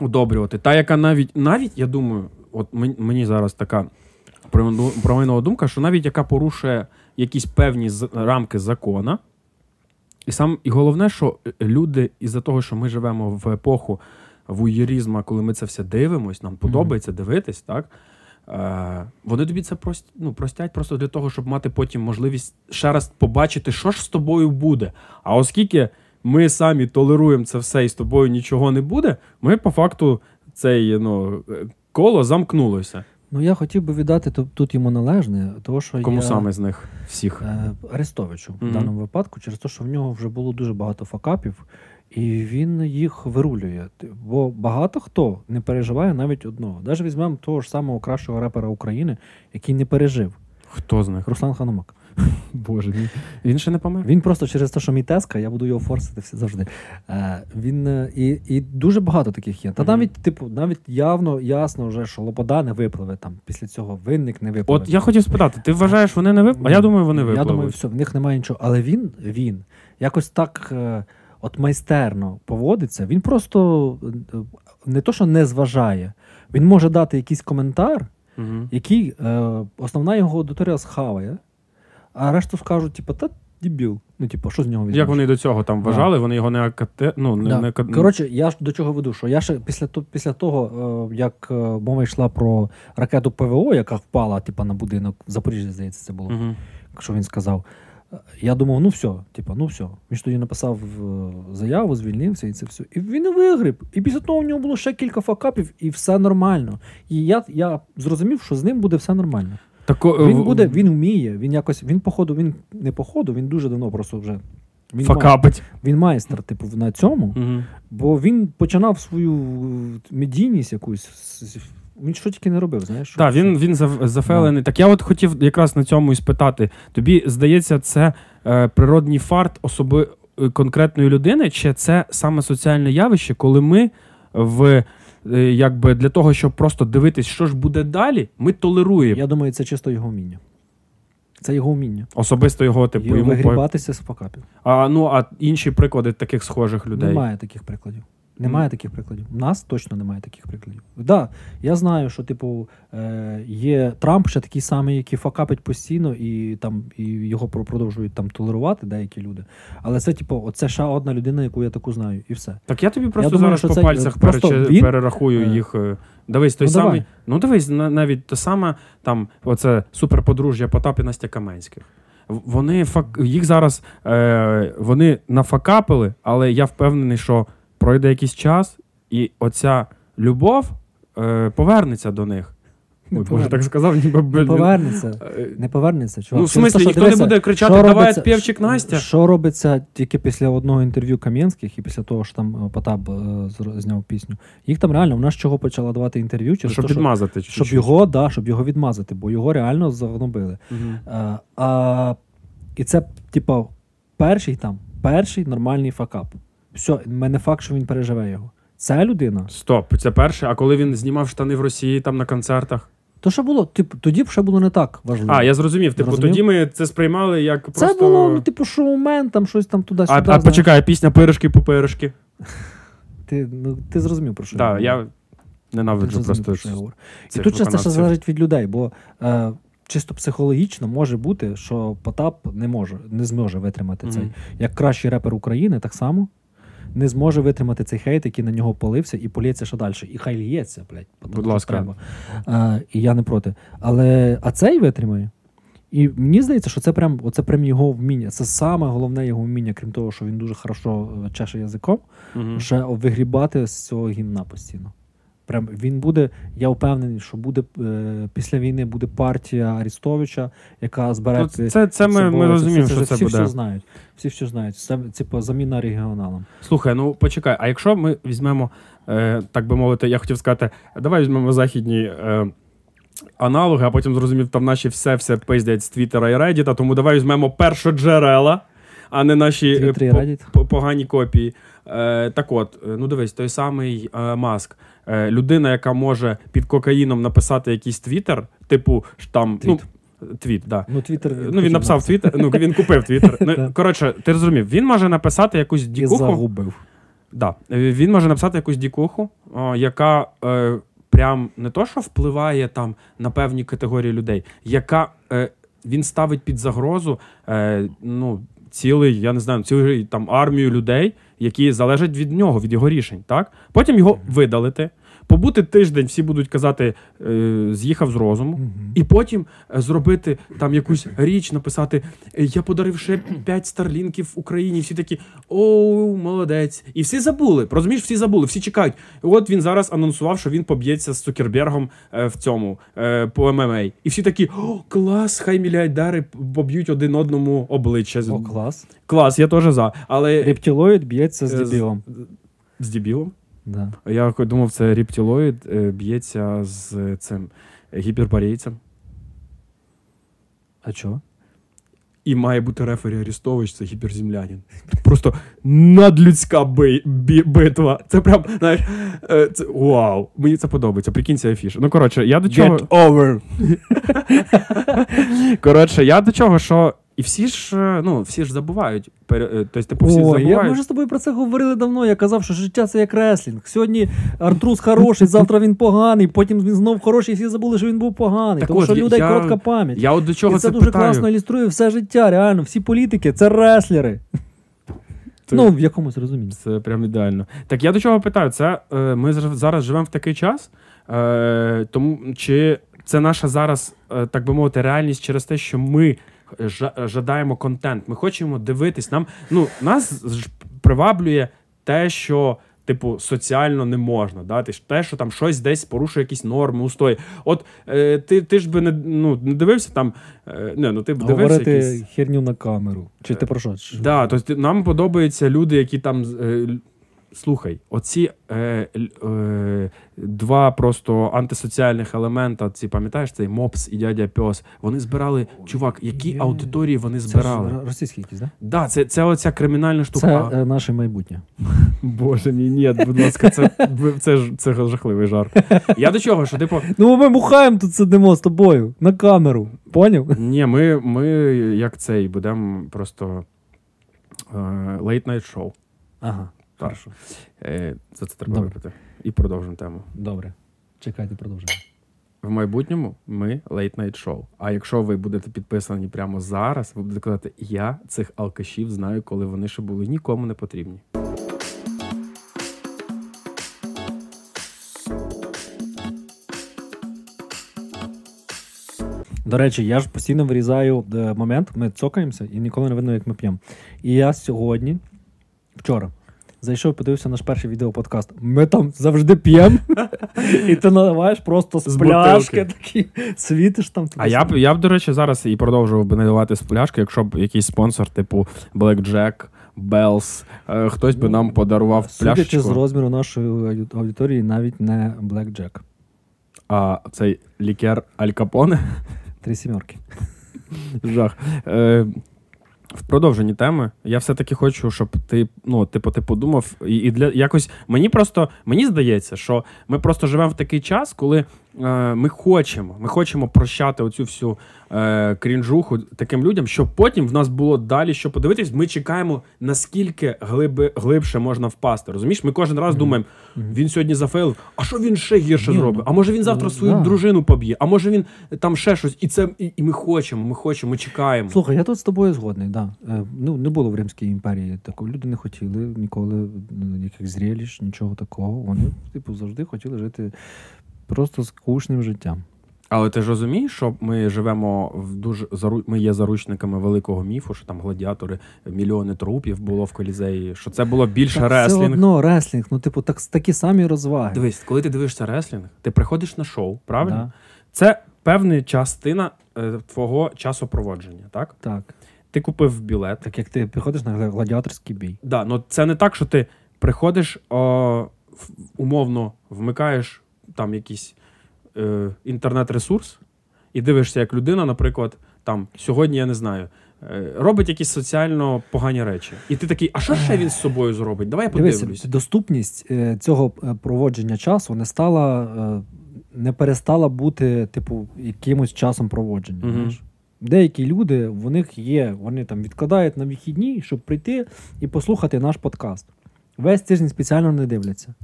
удобрювати. Та, яка навіть, навіть, я думаю, от мені зараз така провинова думка, що навіть яка порушує якісь певні рамки закона. І сам і головне, що е, люди, із-за того, що ми живемо в епоху вуєрізму, коли ми це все дивимось, нам подобається дивитись, так? Е, вони тобі це прост, ну, простять просто для того, щоб мати потім можливість ще раз побачити, що ж з тобою буде. А оскільки ми самі толеруємо це все і з тобою нічого не буде, ми по факту цей ну, е, коло замкнулося. Ну я хотів би віддати тут, йому належне, того що Кому я, саме з них всіх? е, Арестовичу Мгм. в даному випадку, через те, що в нього вже було дуже багато факапів, і він їх вирулює. Бо багато хто не переживає навіть одного. Навіть візьмемо того ж самого кращого репера України, який не пережив Хто з них? Руслан Ханамак. Боже мій. Він ще не помер? Він просто через те, що мій теска, я буду його форсити завжди. Е, він е, і, і дуже багато таких є. Та Мгм. навіть, типу, навіть явно ясно вже, що Лобода не випливе там після цього винник не випливе. От я хотів спитати, ти вважаєш, вони не випливуть? А я думаю, вони випливуть. Я думаю, все, в них немає нічого. Але він, він якось так е, от майстерно поводиться. Він просто е, не то, що не зважає, він може дати якийсь коментар, Угу. який е, основна його аудиторія схаває, а решту скажуть, типу, та дебіл. Ну, типу, що з нього візьмеш? Як вони до цього там вважали, вони його не акате... ну, не, Да. не... Коротше, я ж до чого веду, що я ще після, після того, е, як е, мова йшла про ракету ПВО, яка впала типу, на будинок в Запоріжжі, здається, це було. угу. що він сказав. Е, Я думав, ну все, типа, ну все. Він ж тоді написав е, заяву, звільнився і це все. І він і вигріб. І після того в нього було ще кілька факапів, і все нормально. І я, я зрозумів, що з ним буде все нормально. Так, Він буде, він вміє, він якось, він походу, він не походу, він дуже давно просто вже. Він, факапить. він майстер, типу, на цьому, Мгм. бо він починав свою е, медійність якусь. Він що тільки не робив, знаєш? Так, він, він зафелений. Так я от хотів якраз на цьому і спитати. Тобі здається, це е, природній фарт особи е, конкретної людини, чи це саме соціальне явище, коли ми в е, якби для того, щоб просто дивитись, що ж буде далі, ми толеруємо Я думаю, це чисто його вміння. Це його вміння. особисто його типу Його йому по- вигрібатися з факапів. А ну а інші приклади таких схожих людей. Немає таких прикладів. Немає таких прикладів. У нас точно немає таких прикладів. Да, я знаю, що типу е, є Трамп ще такий самий, який факапить постійно, і там і його про- продовжують там толерувати деякі люди. Але це, типу, оце ще одна людина, яку я таку знаю, і все. Так я тобі просто думаю, зараз по це, пальцях просто перече- він, перерахую е, їх. е, Дивись, той ну, самий. давай. Ну дивись, навіть те саме там, оце суперподружжя Потап і Настя Каменських. Вони фак... їх зараз е... вони нафакапили, але я впевнений, що пройде якийсь час, і оця любов е... повернеться до них. Не Ой, Боже, так сказав, ніби Не повернеться. Е, Не повернеться, чувак. Ну, в смислі, ніхто дивися, не буде кричати, що давай робиться- півчик Настя. Що робиться тільки після одного інтерв'ю Кам'янських і після того, що там е, Потап е, зняв пісню. Їх там реально, вона з чого почала давати інтерв'ю, через Щоб те, що, щоб його, да, щоб його відмазати, бо його реально загнобили. Мгм. А, а, і це, типа, перший там, перший нормальний факап. Все, мене факт, що він переживе його. Ця людина, Стоп, це перше. А коли він знімав штани в Росії там на концертах? То що було? Типу, тоді б ще було не так важливо. А, я зрозумів. Типу, Зрозумів? тоді ми це сприймали як Це було, ну, типу, шоумен, там щось там туди-сюди. а, а знаєш. почекай, пісня пиришки по пиришки. Ти, ну, ти зрозумів, про що Так, говорю. я Ти ненавиджу зрозумів, просто. про що я говорю. І цих тут часто ще виконавців. залежить від людей, бо е, чисто психологічно може бути, що Потап не може, не зможе витримати цей. Як кращий репер України, так само не зможе витримати цей хейт, який на нього полився, і поліється ще далі. І хай лється, блядь. Будь ласка. Треба. А, і я не проти. Але а цей витримає. І мені здається, що це прям, оце прям його вміння. Це саме головне його вміння, крім того, що він дуже хорошо е, чеше язиком, угу. ще вигрібати з цього гімна постійно. Прям він буде, я впевнений, що буде е, після війни буде партія Арістовича, яка збере під- це, це ми, ми розуміємо, вже що це всі буде. все знають. Всі все знають. Це типу заміна регіоналам. Слухай, ну почекай, а якщо ми візьмемо, е, так би мовити, я хотів сказати, давай візьмемо західні е, аналоги, а потім зрозумів, там наші все все пиздять з Твіттера і Reddit, тому давай візьмемо першоджерела, а не наші е, по- погані копії. Е, так от, е, ну дивись, той самий е, Маск. Е, людина, яка може під кокаїном написати якийсь твіттер, типу ж там. Твіт. Ну, твіт, да. Ну, Твіттер Ну, він написав твіттер, ну він купив твіттер. Ну, коротше, ти розумів, він може написати якусь дікуху. загубив. Да. Е, Він може написати якусь дікуху, о, яка е, прям не то, що впливає там на певні категорії людей, яка е, він ставить під загрозу е, ну, цілий, я не знаю, цілий там армію людей, які залежать від нього, від його рішень. Так? Потім його видалити. Побути тиждень, всі будуть казати, е, з'їхав з розуму, і потім е, зробити там якусь річ, написати: «Е, Я подарив ще 5 старлінків Україні. Всі такі оу, молодець. І всі забули. Розумієш, всі забули, всі чекають. От він зараз анонсував, що він поб'ється з Цукербергом в цьому по ММА. І всі такі: О, клас, хай мільярдери поб'ють один одному обличчя. О, клас. Клас, я теж за. Але Рептилоїд б'ється з Е, з- дебілом. з дебілом. Да. Я думав, це рептилоїд е, б'ється з цим е, гіперборейцем. А чого? І має бути рефері Арістович, це гіперземлянин. Просто надлюдська би, бі- битва. Це прям, знаєш, е, це, вау. Мені це подобається. Прикинь, це афіш. Ну, коротше, я до чого. over. Коротше, я до чого, що. І всі ж, е, ну, всі ж забувають. Е, Тобто, типу, всі О, я, ми забувають. вже з тобою про це говорили давно. Я казав, що життя це як реслінг. Сьогодні Артрус хороший, завтра він поганий, потім він знов хороший, і всі забули, що він був поганий. Так тому от, що людей я- коротка пам'ять. Я от до чого і це, це, дуже питаю. класно ілюструє все життя, реально. Всі політики це реслери. Це- Ну, в якомусь розумінні. Це прям ідеально. Так я до чого питаю? Це е, ми зараз живемо в такий час, е, тому чи це наша зараз, е, так би мовити, реальність через те, що ми жадаємо контент. Ми хочемо дивитись. Нам ну нас приваблює те, що. Типу, соціально не можна, да? Ти ж те, що там щось десь порушує якісь норми, устої. От е, ти, ти ж би не, ну, не дивився там. Е, не, ну ти б дивився Говорити якісь. херню на камеру. Чи ти про що? Чи- Да, тобто нам подобаються люди, які там. Слухай, оці е, е, два просто антисоціальних елемента, ці пам'ятаєш, цей мопс і дядя Пьос, вони збирали, чувак, які Є. аудиторії вони Це ж збирали. р- російські якісь, так? Да, це, це оця кримінальна штука. Це е, наше майбутнє. Боже мій, ні, будь ласка, це, це, ж- це жахливий жарт. Я до чого, що типу, Ну, ми бухаємо тут сидимо з тобою на камеру. Поняв? ні, ми, ми як цей, будемо просто late night show. Ага. Хорошо. Е, за це треба Добре. випити. І продовжимо тему. Добре. Чекайте, продовжуємо. В майбутньому ми Late Night Show. А якщо ви будете підписані прямо зараз, ви будете казати, я цих алкашів знаю, коли вони ще були нікому не потрібні. До речі, я ж постійно вирізаю е, момент, ми цокаємося і ніколи не видно, як ми п'ємо. І я сьогодні, вчора, зайшов, подивився наш перший відеоподкаст. Ми там завжди п'ємо, і ти наливаєш просто з пляшки такі, світиш там. А я б, я б, до речі, зараз і продовжував би наливати з пляшки, якщо б якийсь спонсор, типу Blackjack, Bells, е, хтось би нам подарував Судячи з розміру нашої аудиторії, навіть не Blackjack. А цей лікер Аль Капоне. Три сімерки. Жах. Е, в продовженні теми я все-таки хочу, щоб ти, ну, типу, ти подумав, і, і для якось мені просто мені здається, що ми просто живемо в такий час, коли ми хочемо. Ми хочемо прощати оцю всю е, крінжуху таким людям, щоб потім в нас було далі що подивитись. Ми чекаємо, наскільки глиби, глибше можна впасти. Розумієш? Ми кожен раз думаємо, він сьогодні зафейлив, а що він ще гірше зробить? ну, А може він завтра ну, свою дружину поб'є, а може він там ще щось. І це і, і ми хочемо, ми хочемо, ми чекаємо. Слухай, я тут з тобою згодний, да. Е, Ну, не було в Римській імперії такого. Люди не хотіли ніколи ну, яких нічого такого. Вони, типу, завжди хотіли жити просто скучним життям. Але ти ж розумієш, що ми живемо в дуже ми є заручниками великого міфу, що там гладіатори, мільйони трупів було в колізеї, що це було більше Так, реслінг. Все одно реслінг, ну, типу, так, такі самі розваги. Дивись, коли ти дивишся реслінг, ти приходиш на шоу, правильно? Да, Це певна частина е, твого часопроводження, так? так. Ти купив білет. Так як ти приходиш на гладіаторський бій. Да, ну це не так, що ти приходиш, о, умовно вмикаєш там якийсь е, інтернет-ресурс і дивишся, як людина, наприклад, там сьогодні я не знаю. е, Робить якісь соціально погані речі. І ти такий, а що ще він з собою зробить? Давай я подивлюсь. Дивись, доступність е, цього е, проводження часу не стала, не перестала бути, типу, якимось часом проводження. Мгм. знаєш. Деякі люди, в них є, вони там відкладають на вихідні, щоб прийти і послухати наш подкаст. Весь тиждень спеціально не дивляться.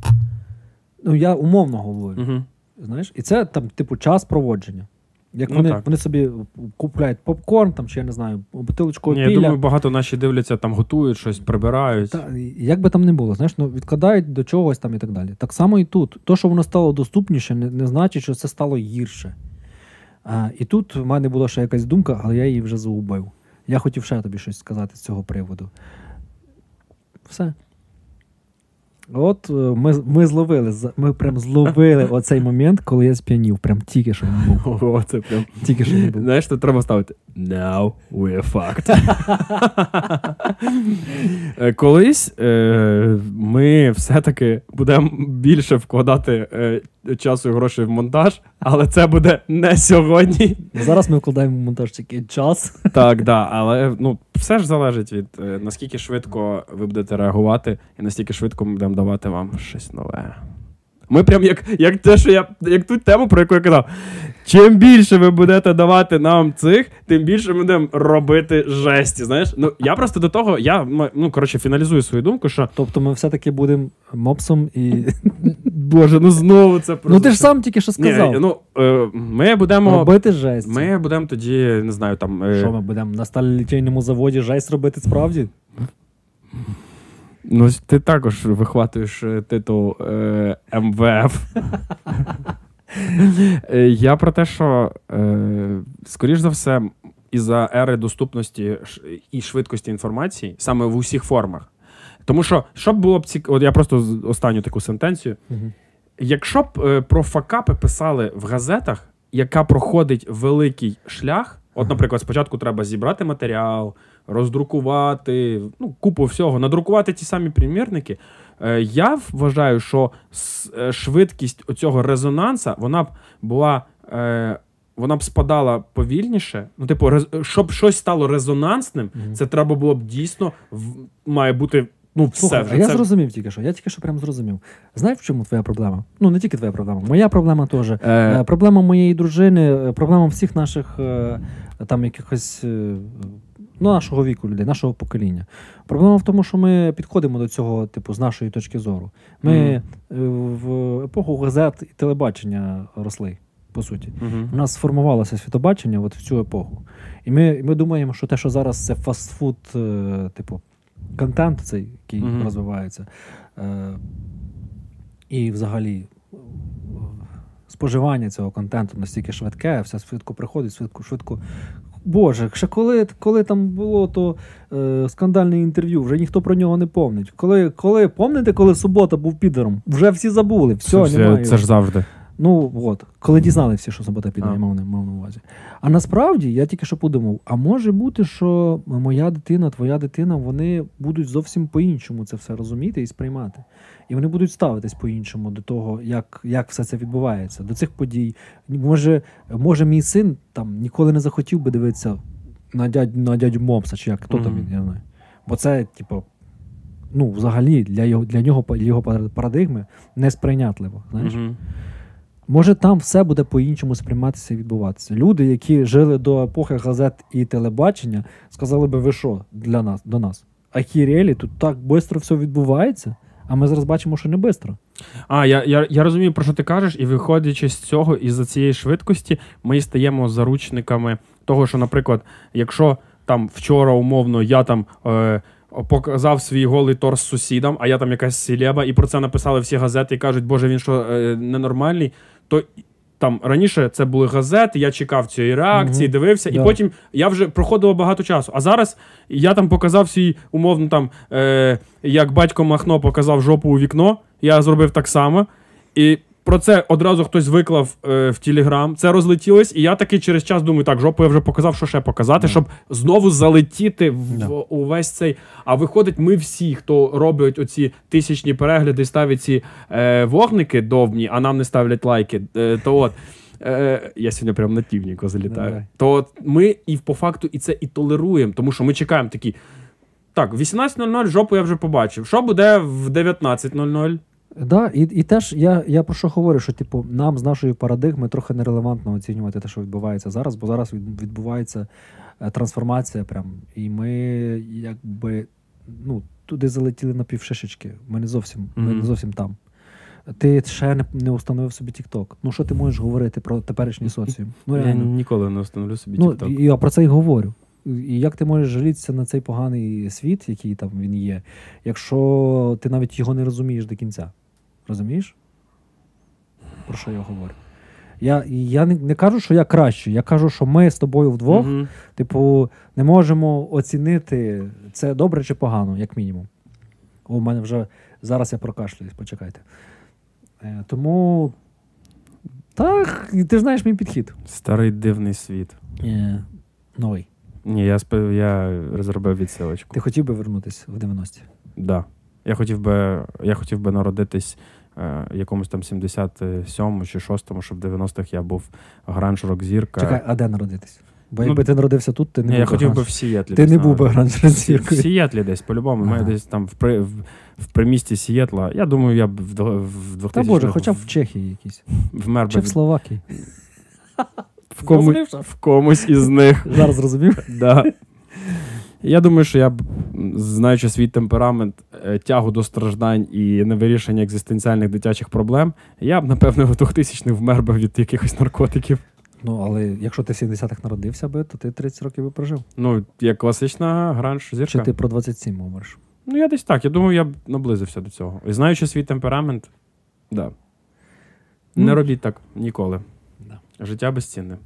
Ну, я умовно говорю. Угу. Знаєш, і це там, типу, час проводження. Як Ну, вони, так. вони собі купляють попкорн, там, чи я не знаю, бутилочку Ні, я думаю, багато наші дивляться, там готують щось, прибирають. Та, як би там не було, знаєш, ну відкладають до чогось там і так далі. Так само і тут. То, що воно стало доступніше, не, не значить, що це стало гірше. А, і тут в мене була ще якась думка, але я її вже загубив. Я хотів ще тобі щось сказати з цього приводу. Все. От е, ми, ми зловили, ми прям зловили оцей момент, коли я сп'янів. Прям тільки що він був. О, це прям. Тільки що він був. Знаєш, то треба ставити Now we're fucked. Е, Колись е, ми все-таки будемо більше вкладати е, часу і грошей в монтаж, але це буде не сьогодні. Зараз ми вкладаємо в монтажчики час. Так, да, але ну, все ж залежить від е, наскільки швидко ви будете реагувати, і наскільки швидко ми будемо давати вам щось нове. Ми прям як, як те, що я як ту тему, про яку я казав. Чим більше ви будете давати нам цих, тим більше ми будемо робити жесті. Знаєш? Ну я просто до того, я ну коротше фіналізую свою думку, що Тобто ми все-таки будемо мопсом і. Боже, ну знову це просто. Ну ти ж сам тільки що сказав. Ні, ну е, ми будемо. Робити жесть. Ми будемо тоді, не знаю, там. е, Що ми будемо на сталілітейному заводі жесть робити справді? Ну, ти також вихватуєш е, титул е, МВФ. Е, Я про те, що, е, скоріш за все, із-за ери доступності і швидкості інформації, саме в усіх формах. Тому що, що б було б цікаво, от я просто останню таку сентенцію. Якщо б е, про факапи писали в газетах, яка проходить великий шлях, от, наприклад, спочатку треба зібрати матеріал, роздрукувати, ну, купу всього, надрукувати ті самі примірники. Е, я вважаю, що е, швидкість оцього резонанса вона б була. Е, вона б спадала повільніше. Ну, типу, щоб щось стало резонансним, Мгм. це треба було б дійсно в- має бути. Ну, все Слухай, вже. а я це... зрозумів тільки що. Я тільки що прям зрозумів. Знаєш, в чому твоя проблема? Ну, не тільки твоя проблема, моя проблема теж. Е, Проблема моєї дружини, проблема всіх наших там якихось ну, нашого віку людей, нашого покоління. Проблема в тому, що ми підходимо до цього, типу, з нашої точки зору. Ми е, в епоху газет і телебачення росли, по суті. мгм. У нас сформувалося світобачення от в цю епоху. І ми, ми думаємо, що те, що зараз це фастфуд, е, типу, контент, цей, який Мгм. розвивається. Е, і взагалі е, споживання цього контенту настільки швидке, все швидко приходить, швидко, швидко. Боже, ще коли, коли там було то е, скандальне інтерв'ю, вже ніхто про нього не помнить. Коли, коли помните, коли субота був підером? Вже всі забули, все, Все немає. це ж завжди. Ну от, коли дізнали всі, що субота піде, я мав, на- мав на увазі. А насправді я тільки що подумав: а може бути, що моя дитина, твоя дитина, вони будуть зовсім по-іншому це все розуміти і сприймати. І вони будуть ставитись по-іншому до того, як, як все це відбувається, до цих подій. Може, може, мій син там ніколи не захотів би дивитися на дядь, на дядю Мопса, чи як хто там він, я не знаю. Бо це, типу, ну, взагалі для його, для нього, для його парадигми несприйнятливо. Знаєш? Мгм. Може, там все буде по-іншому сприйматися і відбуватися. Люди, які жили до епохи газет і телебачення, сказали би, ви що для нас до нас? А хірелі тут так швидко все відбувається, а ми зараз бачимо, що не швидко. А, я, я, я розумію, про що ти кажеш, і виходячи з цього і за цієї швидкості, ми стаємо заручниками того, що, наприклад, якщо там вчора умовно я там. Е, Показав свій голий торс сусідам, а я там якась селеба, і про це написали всі газети і кажуть, Боже, він що е, ненормальний. То там раніше це були газети, я чекав цієї реакції, Мгм. дивився, Да. і потім я вже проходило багато часу. А зараз я там показав свій умовно там, е, як батько Махно показав жопу у вікно, я зробив так само. І про це одразу хтось виклав е, в Телеграм. Це розлетілось, і я таки через час думаю, так, жопу я вже показав, що ще показати, щоб знову залетіти в Да. увесь цей. А виходить, ми всі, хто роблять оці тисячні перегляди, ставить ці е, вогники довбні, а нам не ставлять лайки. Е, то от. Е, я сьогодні прям на тівніку залітаю. Давай. То ми і по факту і це і толеруємо, тому що ми чекаємо такі. Так, в 18.00 жопу я вже побачив. Що буде в 19.00? Да, і, і теж я, я про що говорю, що типу, нам з нашої парадигми трохи нерелевантно оцінювати те, що відбувається зараз, бо зараз відбувається е, трансформація прям. І ми якби ну, туди залетіли на півшишечки. Ми не зовсім, ми не зовсім там. Ти ще не, не установив собі TikTok. Ну що ти можеш говорити про теперішній соціум? Ну, я реально. ніколи не встановлю собі Ну, я про це й говорю. І як ти можеш жалітися на цей поганий світ, який там він є, якщо ти навіть його не розумієш до кінця? Розумієш? Про що я говорю? Я, я не, не кажу, що я кращий. Я кажу, що ми з тобою вдвох, Мгм. типу, не можемо оцінити, це добре чи погано, як мінімум. О, у мене вже зараз я прокашлююсь, почекайте. Е, тому. Так, ти ж знаєш мій підхід. Старий дивний світ. Е, новий. Ні, я спи- я зробив відсилочку. Ти хотів би вернутися в 90-ті? Да. Я хотів би, я хотів би народитись якомусь там 77-му чи 6-му, щоб в 90-х я був гранж рок зірка. Чекай, а де народитись? Бо Ну, якби ти народився тут, ти не Ні, був я хотів би в Сієтлі. Ти десь не був би гранж В. Сієтлі десь, по-любому. Має Ага. десь там в, при, в, в примісті Сієтла. Я думаю, я б в, в 2000 Та боже, хоча б в Чехії якійсь. вмер би Чи в Словакії. в, кому, в комусь із них. Зараз зрозумів? Да. Я думаю, що я б, знаючи свій темперамент, е, тягу до страждань і невирішення екзистенціальних дитячих проблем, я б, напевно, в 2000-х вмер би від якихось наркотиків. Ну, але якщо ти в 70-х народився би, то ти 30 років би прожив. Ну, як класична гранж зірка. Чи ти про 27 говориш? Ну, я десь так. Я думаю, я б наблизився до цього. І знаючи свій темперамент, да. Ну. Не робіть так ніколи. Да. Життя безцінне.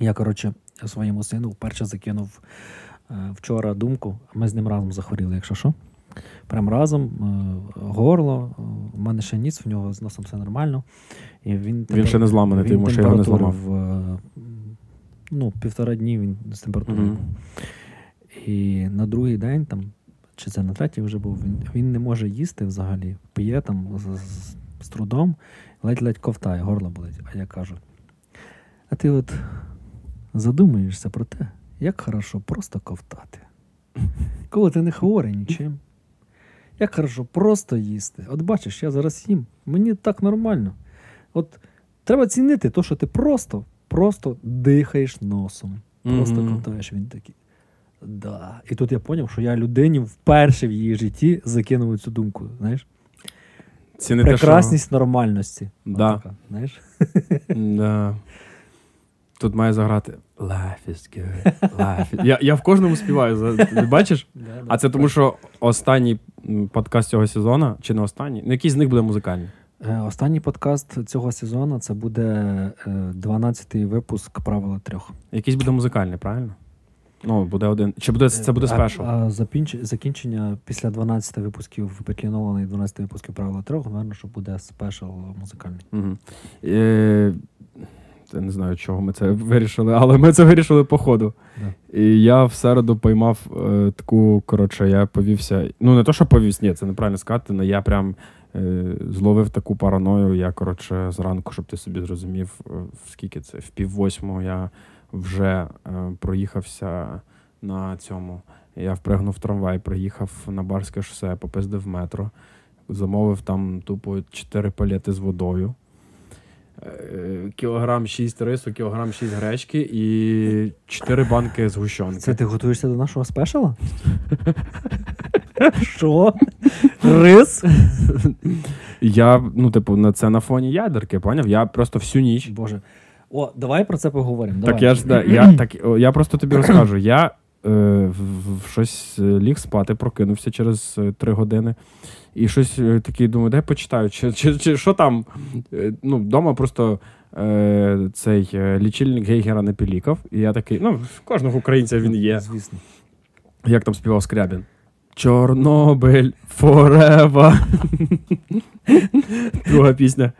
Я, коротше, своєму сину вперше закинув е, вчора думку, ми з ним разом захворіли, якщо що. Прям разом, е, горло, е, у мене ще ніс, в нього з носом все нормально. І він, Він ще не зламаний, ти йому ще його не зламав. Ну, півтора дні він з температурою. Був. І на другий день, там, чи це на третій вже був, він, він не може їсти взагалі, п'є там з, з, з трудом, ледь-ледь ковтає, горло болить. А я кажу: а ти от задумуєшся про те, як хорошо просто ковтати. Коли ти не хворий нічим. Як хорошо просто їсти. От бачиш, я зараз їм, мені так нормально. От треба цінити те, що ти просто, просто дихаєш носом. Просто Мгм. ковтаєш. Він такий. Да. І тут я зрозумів, що я людині вперше в її житті закинув цю думку. Знаєш? Цінити, Прекрасність нормальності. Да. Отака, знаєш? Да. Тут має заграти Life is good. Life is... Я, я в кожному співаю. бачиш? А це тому, що останній подкаст цього сезону, чи не останній, ну який з них буде музикальний. Е, Останній подкаст цього сезону це буде е, 12-й випуск правила трьох. Якийсь буде музикальний, правильно? Ну, буде один. Чи буде це буде спешл? А, запінч- закінчення після 12 випусків Петлі 12 випусків правила трьох, напевно, що буде спешл музикальний. Угу. Е, я не знаю, чого ми це вирішили, але ми це вирішили по ходу. Да. І я в середу поймав е, таку, коротше, я повівся. Ну, не то, що повівся, ні, це неправильно сказати, але я прям е, зловив таку параною. Я, коротше, зранку, щоб ти собі зрозумів, е, в скільки це, в пів восьмого я вже е, проїхався на цьому. Я впригнув в трамвай, приїхав на Барське шосе, попиздив метро, замовив там тупо 4 палети з водою. Е, Кілограм 6 рису, кілограм 6 гречки і 4 банки згущенки. Це ти готуєшся до нашого спешала? Що? Рис? Я, ну, типу, на це на фоні ядерки, поняв? Я просто всю ніч. Боже. О, давай про це поговоримо. Так я ж да, я, так, я просто тобі розкажу. Я е, в, в щось е, ліг спати, прокинувся через е, три години. І щось е, такий думаю, дай почитаю, чи, чи, чи що там. Е, ну, вдома просто е, цей е, лічильник Гейгера не пілікав. І я такий, ну, кожного українця він є. Звісно. Як там співав Скрябін? Чорнобиль forever. Друга пісня.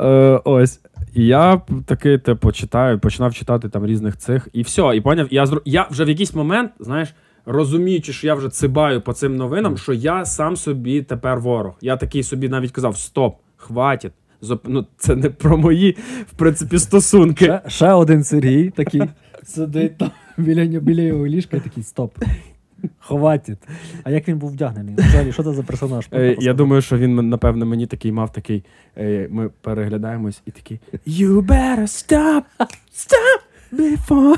Е, ось. І я такий, типу, читаю, починав читати там різних цих. І все. І поняв, я, я вже в якийсь момент, знаєш, розуміючи, що я вже цибаю по цим новинам, що я сам собі тепер ворог. Я такий собі навіть казав: стоп, хватить. Зоп... Ну, це не про мої, в принципі, стосунки. Ще, ще один Сергій такий сидить там біля, біля його ліжка і такий стоп. Хватить. А як він був вдягнений? Взагалі, що це за персонаж? Е, я думаю, що він, напевно, мені такий мав такий. Е, ми переглядаємось і такий You better stop, stop before.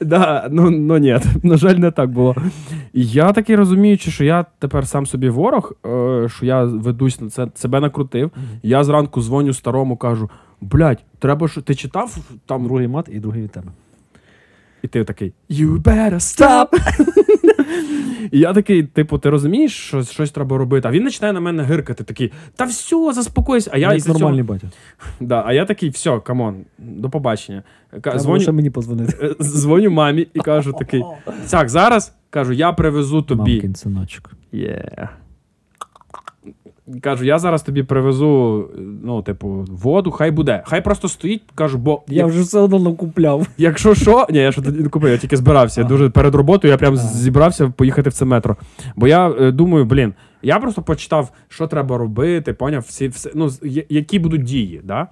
да, ну, ну ні, на жаль, не так було. І я такий розуміючи, що я тепер сам собі ворог, е, що я ведусь на це, себе накрутив. Я зранку дзвоню старому, кажу: блядь, треба що ти читав там Другий мат і другий від тебе. і ти такий You better stop! І я такий, типу, ти розумієш, що щось треба робити? А він починає на мене гиркати, такий, та все, заспокойся. А я Як із цього, нормальний батя. да, а я такий, все, come on, до побачення. Треба Дзвоню, мені позвонити. е, дзвоню мамі і кажу такий: так, зараз кажу, я привезу тобі. Мамкин синочок. Yeah. Кажу, я зараз тобі привезу, ну, типу, воду, хай буде. Хай просто стоїть, кажу, бо Я вже все одно накупляв. Якщо що, ні, я ж тоді не купив, я тільки збирався. Я дуже перед роботою я прям зібрався поїхати в це метро. Бо я е, думаю, блін, я просто почитав, що треба робити, поняв, всі, все, ну, які будуть дії. Да?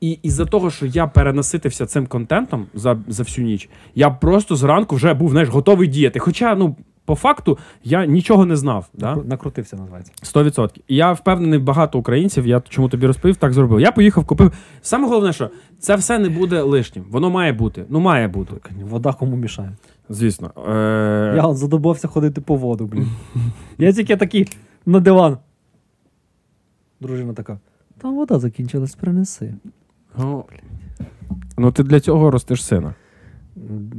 І із-за того, що я перенаситився цим контентом за, за всю ніч, я просто зранку вже був знаєш, готовий діяти. Хоча, ну, по факту, я нічого не знав. Да? Накрутився, називається. 100%. І я впевнений, багато українців, я чому тобі розповів, так зробив. Я поїхав, купив. Саме головне, що це все не буде лишнім. Воно має бути. Ну, має бути. Вода кому мішає. Звісно. Е... Я задобався ходити по воду, блін. Я тільки такий на диван. Дружина така. Там вода закінчилась, принеси. Ну, ну, ти для цього ростиш сина.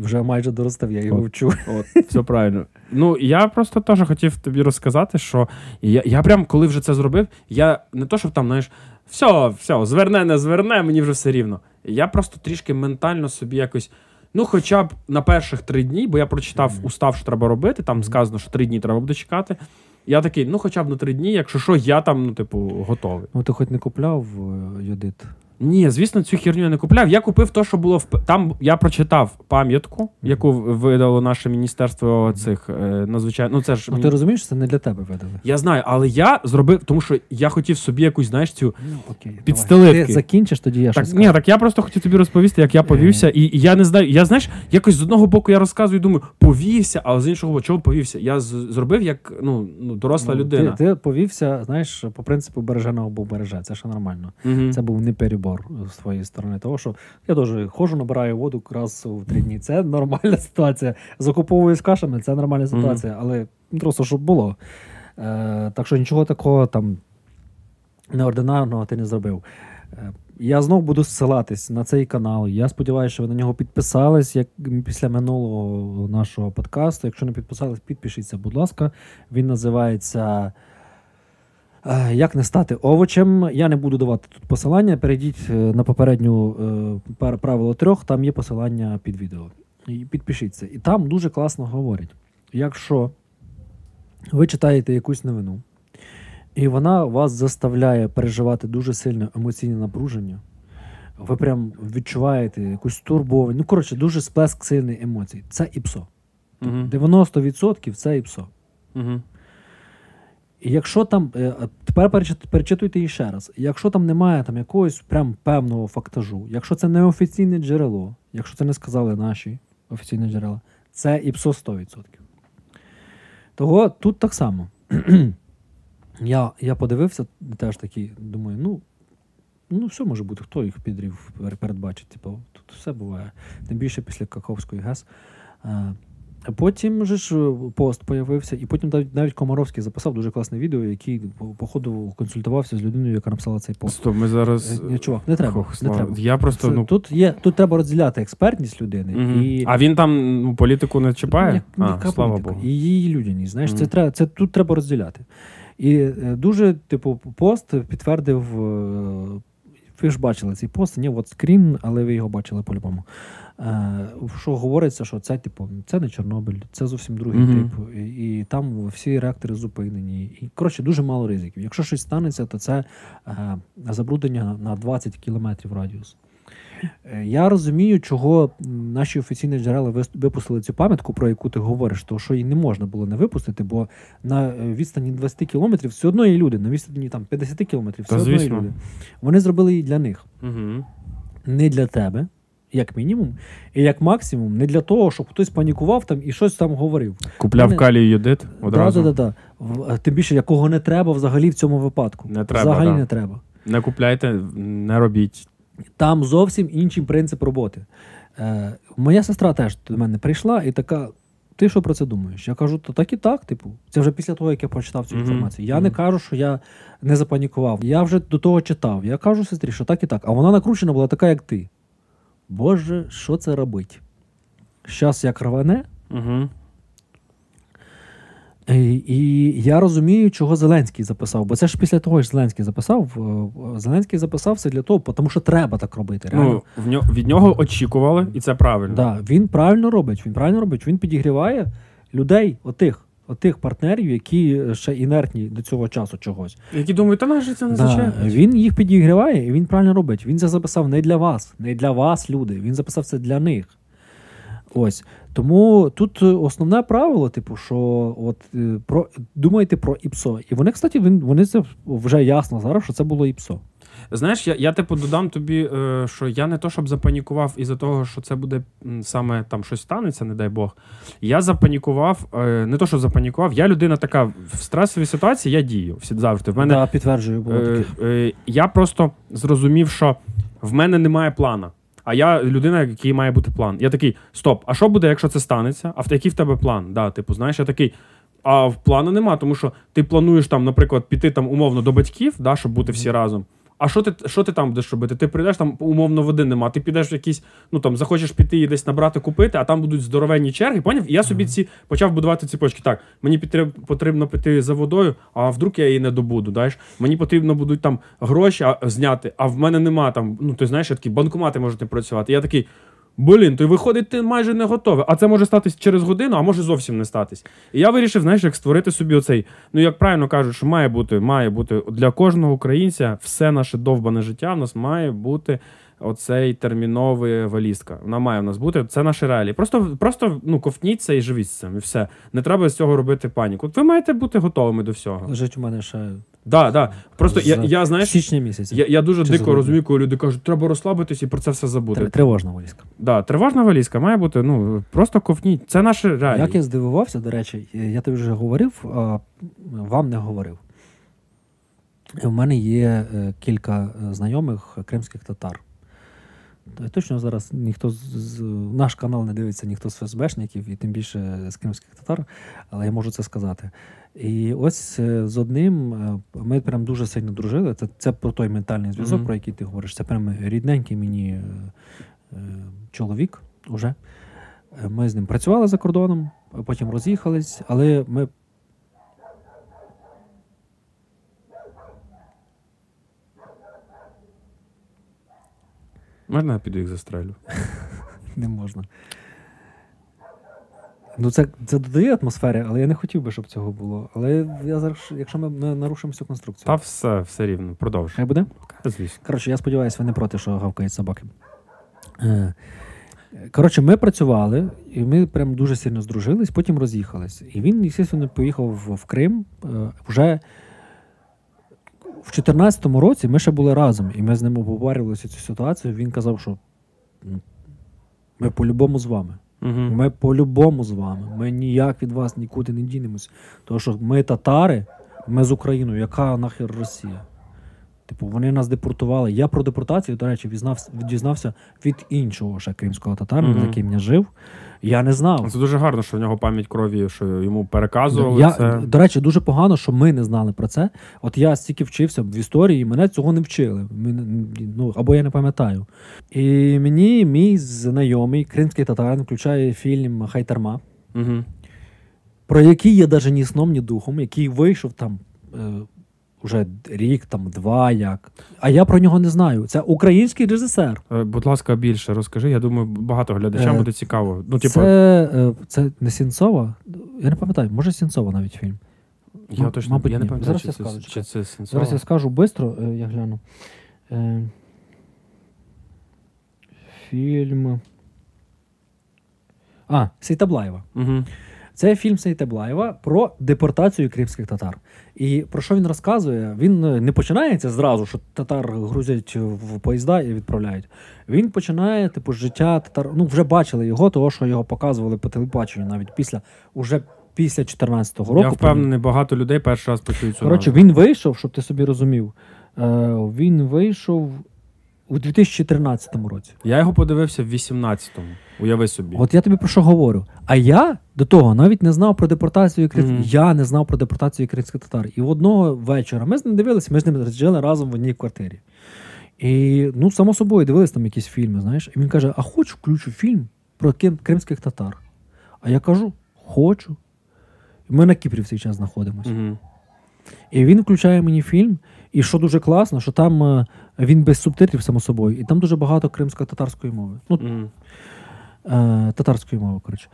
Вже майже доростав, я його От. вчу. От, все правильно. Ну, я просто теж хотів тобі розказати, що я, я прям, коли вже це зробив, я не то, щоб там, знаєш, все, все, зверне, не зверне, мені вже все рівно. Я просто трішки ментально собі якось. Ну, хоча б на перших три дні, бо я прочитав устав, що треба робити. Там сказано, що три дні треба буде чекати. Я такий, ну хоча б на три дні, якщо що, я там, ну, типу, готовий. Ну, ти хоч не купляв е, йодит. Ні, звісно, цю херню я не купляв. Я купив те, що було в там. Я прочитав пам'ятку, яку видало наше міністерство цих е, надзвичайно. Ну це ж Ну, ти розумієш, це не для тебе видали. я знаю, але я зробив, тому що я хотів собі якусь, знаєш, цю Ну, окей. Підстелитки. Ти закінчиш, тоді я так. Ні, так я просто хотів тобі розповісти, як я повівся, і, і я не знаю. Я знаєш, якось з одного боку я розказую, думаю, повівся, але з іншого боку, чого повівся? Я з- зробив як ну, ну доросла Ну, людина. Ти, ти повівся, знаєш, по принципу береженого Бог береже. Це ще нормально. Мгм. Це був не перебор з твоєї сторони. Того, що я теж ходжу, набираю воду раз в три дні. Це нормальна ситуація. Закуповуюсь кашами, це нормальна ситуація, але просто щоб було. Е, так що нічого такого там неординарного ти не зробив. Е, я знов буду ссилатись на цей канал. Я сподіваюся, що ви на нього підписались як після минулого нашого подкасту. Якщо не підписались, підпишіться, будь ласка. Він називається Як не стати овочем? Я не буду давати тут посилання. Перейдіть е, на попередню е, правило трьох, там є посилання під відео. І підпишіться. І там дуже класно говорять. Якщо ви читаєте якусь новину, і вона вас заставляє переживати дуже сильне емоційне напруження, ви прям відчуваєте якусь турбованість. Ну, коротше, дуже сплеск сильних емоцій. Це ІПСО. Мгм. 90% це ІПСО. Мгм. Якщо там е, Тепер перечитуйте її ще раз. Якщо там немає там якогось прям певного фактажу, якщо це не офіційне джерело, якщо це не сказали наші офіційні джерела, це ІПСО 100%. Того тут так само. я я подивився, теж такий, думаю, ну, ну все може бути, хто їх підрів передбачить. Типу, тут все буває. Тим більше після Каховської ГЕС. Потім же ж е, пост появився, і потім навіть Комаровський записав дуже класне відео, який походу консультувався з людиною, яка написала цей пост. Стоп, ми зараз е, чувак, не треба. Ох, не треба. Я просто Це, ну тут є. Тут треба розділяти експертність людини угу. і а він там ну, політику не чіпає. Ну, а, слава політика. Богу. І її людяність. Знаєш, угу. це треба. Це тут треба розділяти. І е, дуже, типу, пост підтвердив. Ви ж бачили цей пост, ні, от скрін, але ви його бачили по-любому. Е, що говориться, що це типу, це не Чорнобиль, це зовсім другий mm-hmm. тип, і, і там всі реактори зупинені. І коротше, дуже мало ризиків. Якщо щось станеться, то це е, забруднення на 20 кілометрів радіус. Е, я розумію, чого наші офіційні джерела випустили цю пам'ятку, про яку ти говориш, то що її не можна було не випустити, бо на відстані 20 кілометрів все одно є люди, на відстані там 50 кілометрів все Та, одно є люди. Вони зробили її для них, угу. не для тебе як мінімум, і як максимум, не для того, щоб хтось панікував там і щось там говорив. Купляв Мене... калій йодит одразу? Да, да, да, Тим більше, якого не треба взагалі в цьому випадку. Не треба, Взагалі да. не треба. Не купляйте, не робіть. Там зовсім інший принцип роботи. Е, Моя сестра теж до мене прийшла і така. Ти що про це думаєш? Я кажу, то так і так, типу. Це вже після того, як я прочитав цю інформацію. Mm-hmm. Я не кажу, що я не запанікував. Я вже до того читав. Я кажу сестрі, що так і так. А вона накручена була така, як ти. Боже, що це робить? Щас як рване. Угу. І, і я розумію, чого Зеленський записав. Бо це ж після того, що Зеленський записав. Зеленський записав це для того, тому що треба так робити. Ну, реально. Ну, в нього, Від нього очікували, і це правильно. Да, Він правильно робить. Він правильно робить. Він підігріває людей, отих, отих партнерів, які ще інертні до цього часу чогось. Які думають, та наш це не да, Він їх підігріває, і він правильно робить. Він це записав не для вас, не для вас, люди. Він записав це для них. Ось. Тому тут основне правило, типу, що от е, про думайте про ІПСО. І вони, кстати, вони це вже ясно зараз, що це було ІПСО. Знаєш, я я типу додам тобі, е, що я не то, щоб запанікував із-за того, що це буде саме там щось станеться, не дай Бог. Я запанікував, е, не то, що запанікував, я людина така в стресовій ситуації, я дію завжди. В мене, да, підтверджую, було е, е, Я просто зрозумів, що в мене немає плана. А я людина, який має бути план. Я такий: стоп, а що буде, якщо це станеться? А в який в тебе план? Да, Типу, знаєш, я такий. А в плану нема, тому що ти плануєш там, наприклад, піти там умовно до батьків, да, щоб бути всі разом. А що ти що ти там будеш робити? Ти прийдеш там умовно води нема. Ти підеш в якісь, ну там захочеш піти і десь набрати, купити, а там будуть здоровенні черги. Поняв? І я собі ці почав будувати ціпочки. Так, мені потрібно піти за водою, а вдруг я її не добуду. Даєш? Мені потрібно будуть там гроші зняти, а в мене нема там. Ну ти знаєш, такі банкомати можуть не працювати. Я такий. Блін, то й виходить, ти майже не готовий. А це може статись через годину, а може зовсім не статись. І я вирішив, знаєш, як створити собі оцей. Ну, як правильно кажуть, що має бути, має бути для кожного українця все наше довбане життя в нас має бути оцей терміновий валізка. Вона має в нас бути. Це наші реалії. Просто просто ну, ковтніться і живіть з цим. І все. Не треба з цього робити паніку. Ви маєте бути готовими до всього. Лежить у мене ще. Да, да. Просто я, я знаєш, січня місяця. Я я дуже Чи дико забуде? розумію, коли люди кажуть, треба розслабитись і про це все забути. Тривожна валізка. Да, Тривожна валізка має бути, ну просто ковтніть. Це наше реалії. Як я здивувався, до речі, я тобі вже говорив, а вам не говорив. У мене є е, кілька е, знайомих кримських татар. Точно зараз ніхто з наш канал не дивиться ніхто з ФСБшників, і тим більше з кримських татар, але я можу це сказати. І ось е, з одним е, ми прям дуже сильно дружили. Це це про той ментальний зв'язок, mm-hmm. про який ти говориш. Це прям рідненький мені е, чоловік уже. Ми з ним працювали за кордоном, потім роз'їхались, але ми Можна я піду їх застрелю? Не можна. Ну, це це додає атмосфери, але я не хотів би, щоб цього було. Але я зараз, якщо ми, ми нарушимо цю конструкцію. Та все, все рівно, продовж. Хай буде? Звісно. Коротше, я сподіваюся, ви не проти, що гавкають собаки. Е, коротше, ми працювали, і ми прям дуже сильно здружились, потім роз'їхались. І він, звісно, поїхав в Крим е, вже в 2014 році ми ще були разом, і ми з ним обговорювалися цю ситуацію. Він казав, що ми по-любому з вами. Угу. Ми по-любому з вами. Ми ніяк від вас нікуди не дінемось. Тому що ми татари, ми з Україною, яка нахер Росія? Типу, вони нас депортували. Я про депортацію, до речі, дізнався, дізнався від іншого ще кримського татарина, Мгм. з яким я жив. Я не знав. Це дуже гарно, що в нього пам'ять крові, що йому переказували Я, це. До речі, дуже погано, що ми не знали про це. От я стільки вчився в історії, і мене цього не вчили. Ну, або я не пам'ятаю. І мені мій знайомий кримський татарин включає фільм Хайтарма, Угу. про який я навіть ні сном, ні духом, який вийшов там е, уже рік, там два як. А я про нього не знаю. Це український режисер. Е, Будь ласка, більше розкажи. Я думаю, багато глядачам Е, буде цікаво. Ну, типу, це, е, це не Сінцова. Я не пам'ятаю, може Сінцова навіть фільм. я м- точно мабуть, я не ні. пам'ятаю, Зараз чи я це, скажу, чи чекай. це Сенцова. Зараз я скажу швидко, я гляну. Е, фільм. А, Сейтаблаєва. Угу. Це фільм Сейтаблаєва про депортацію кримських татар. І про що він розказує? Він е, не починається зразу, що татар грузять в поїзда і відправляють. Він починає, типу, життя татар. Ну, вже бачили його, того, що його показували по телебаченню навіть після, уже після 14-го року. Я впевнений, багато людей перший раз почують цю Коротше, він вийшов, щоб ти собі розумів. Е, він вийшов у 2013 році. Я його подивився в 18-му. Уяви собі. От я тобі про що говорю. А я до того навіть не знав про депортацію крим... Мгм. Я не знав про депортацію кримських татар. І одного вечора ми з ним дивилися, ми з ним жили разом в одній квартирі. І, ну, само собою, дивились там якісь фільми, знаєш. І він каже: А хоч включу фільм про ким- кримських татар. А я кажу: хочу. Ми на Кіпрі в цей час знаходимося. Угу. І він включає мені фільм, і що дуже класно, що там е, він без субтитрів, само собою, і там дуже багато кримсько-татарської мови. Ну, Угу. е, татарської мови, коротше.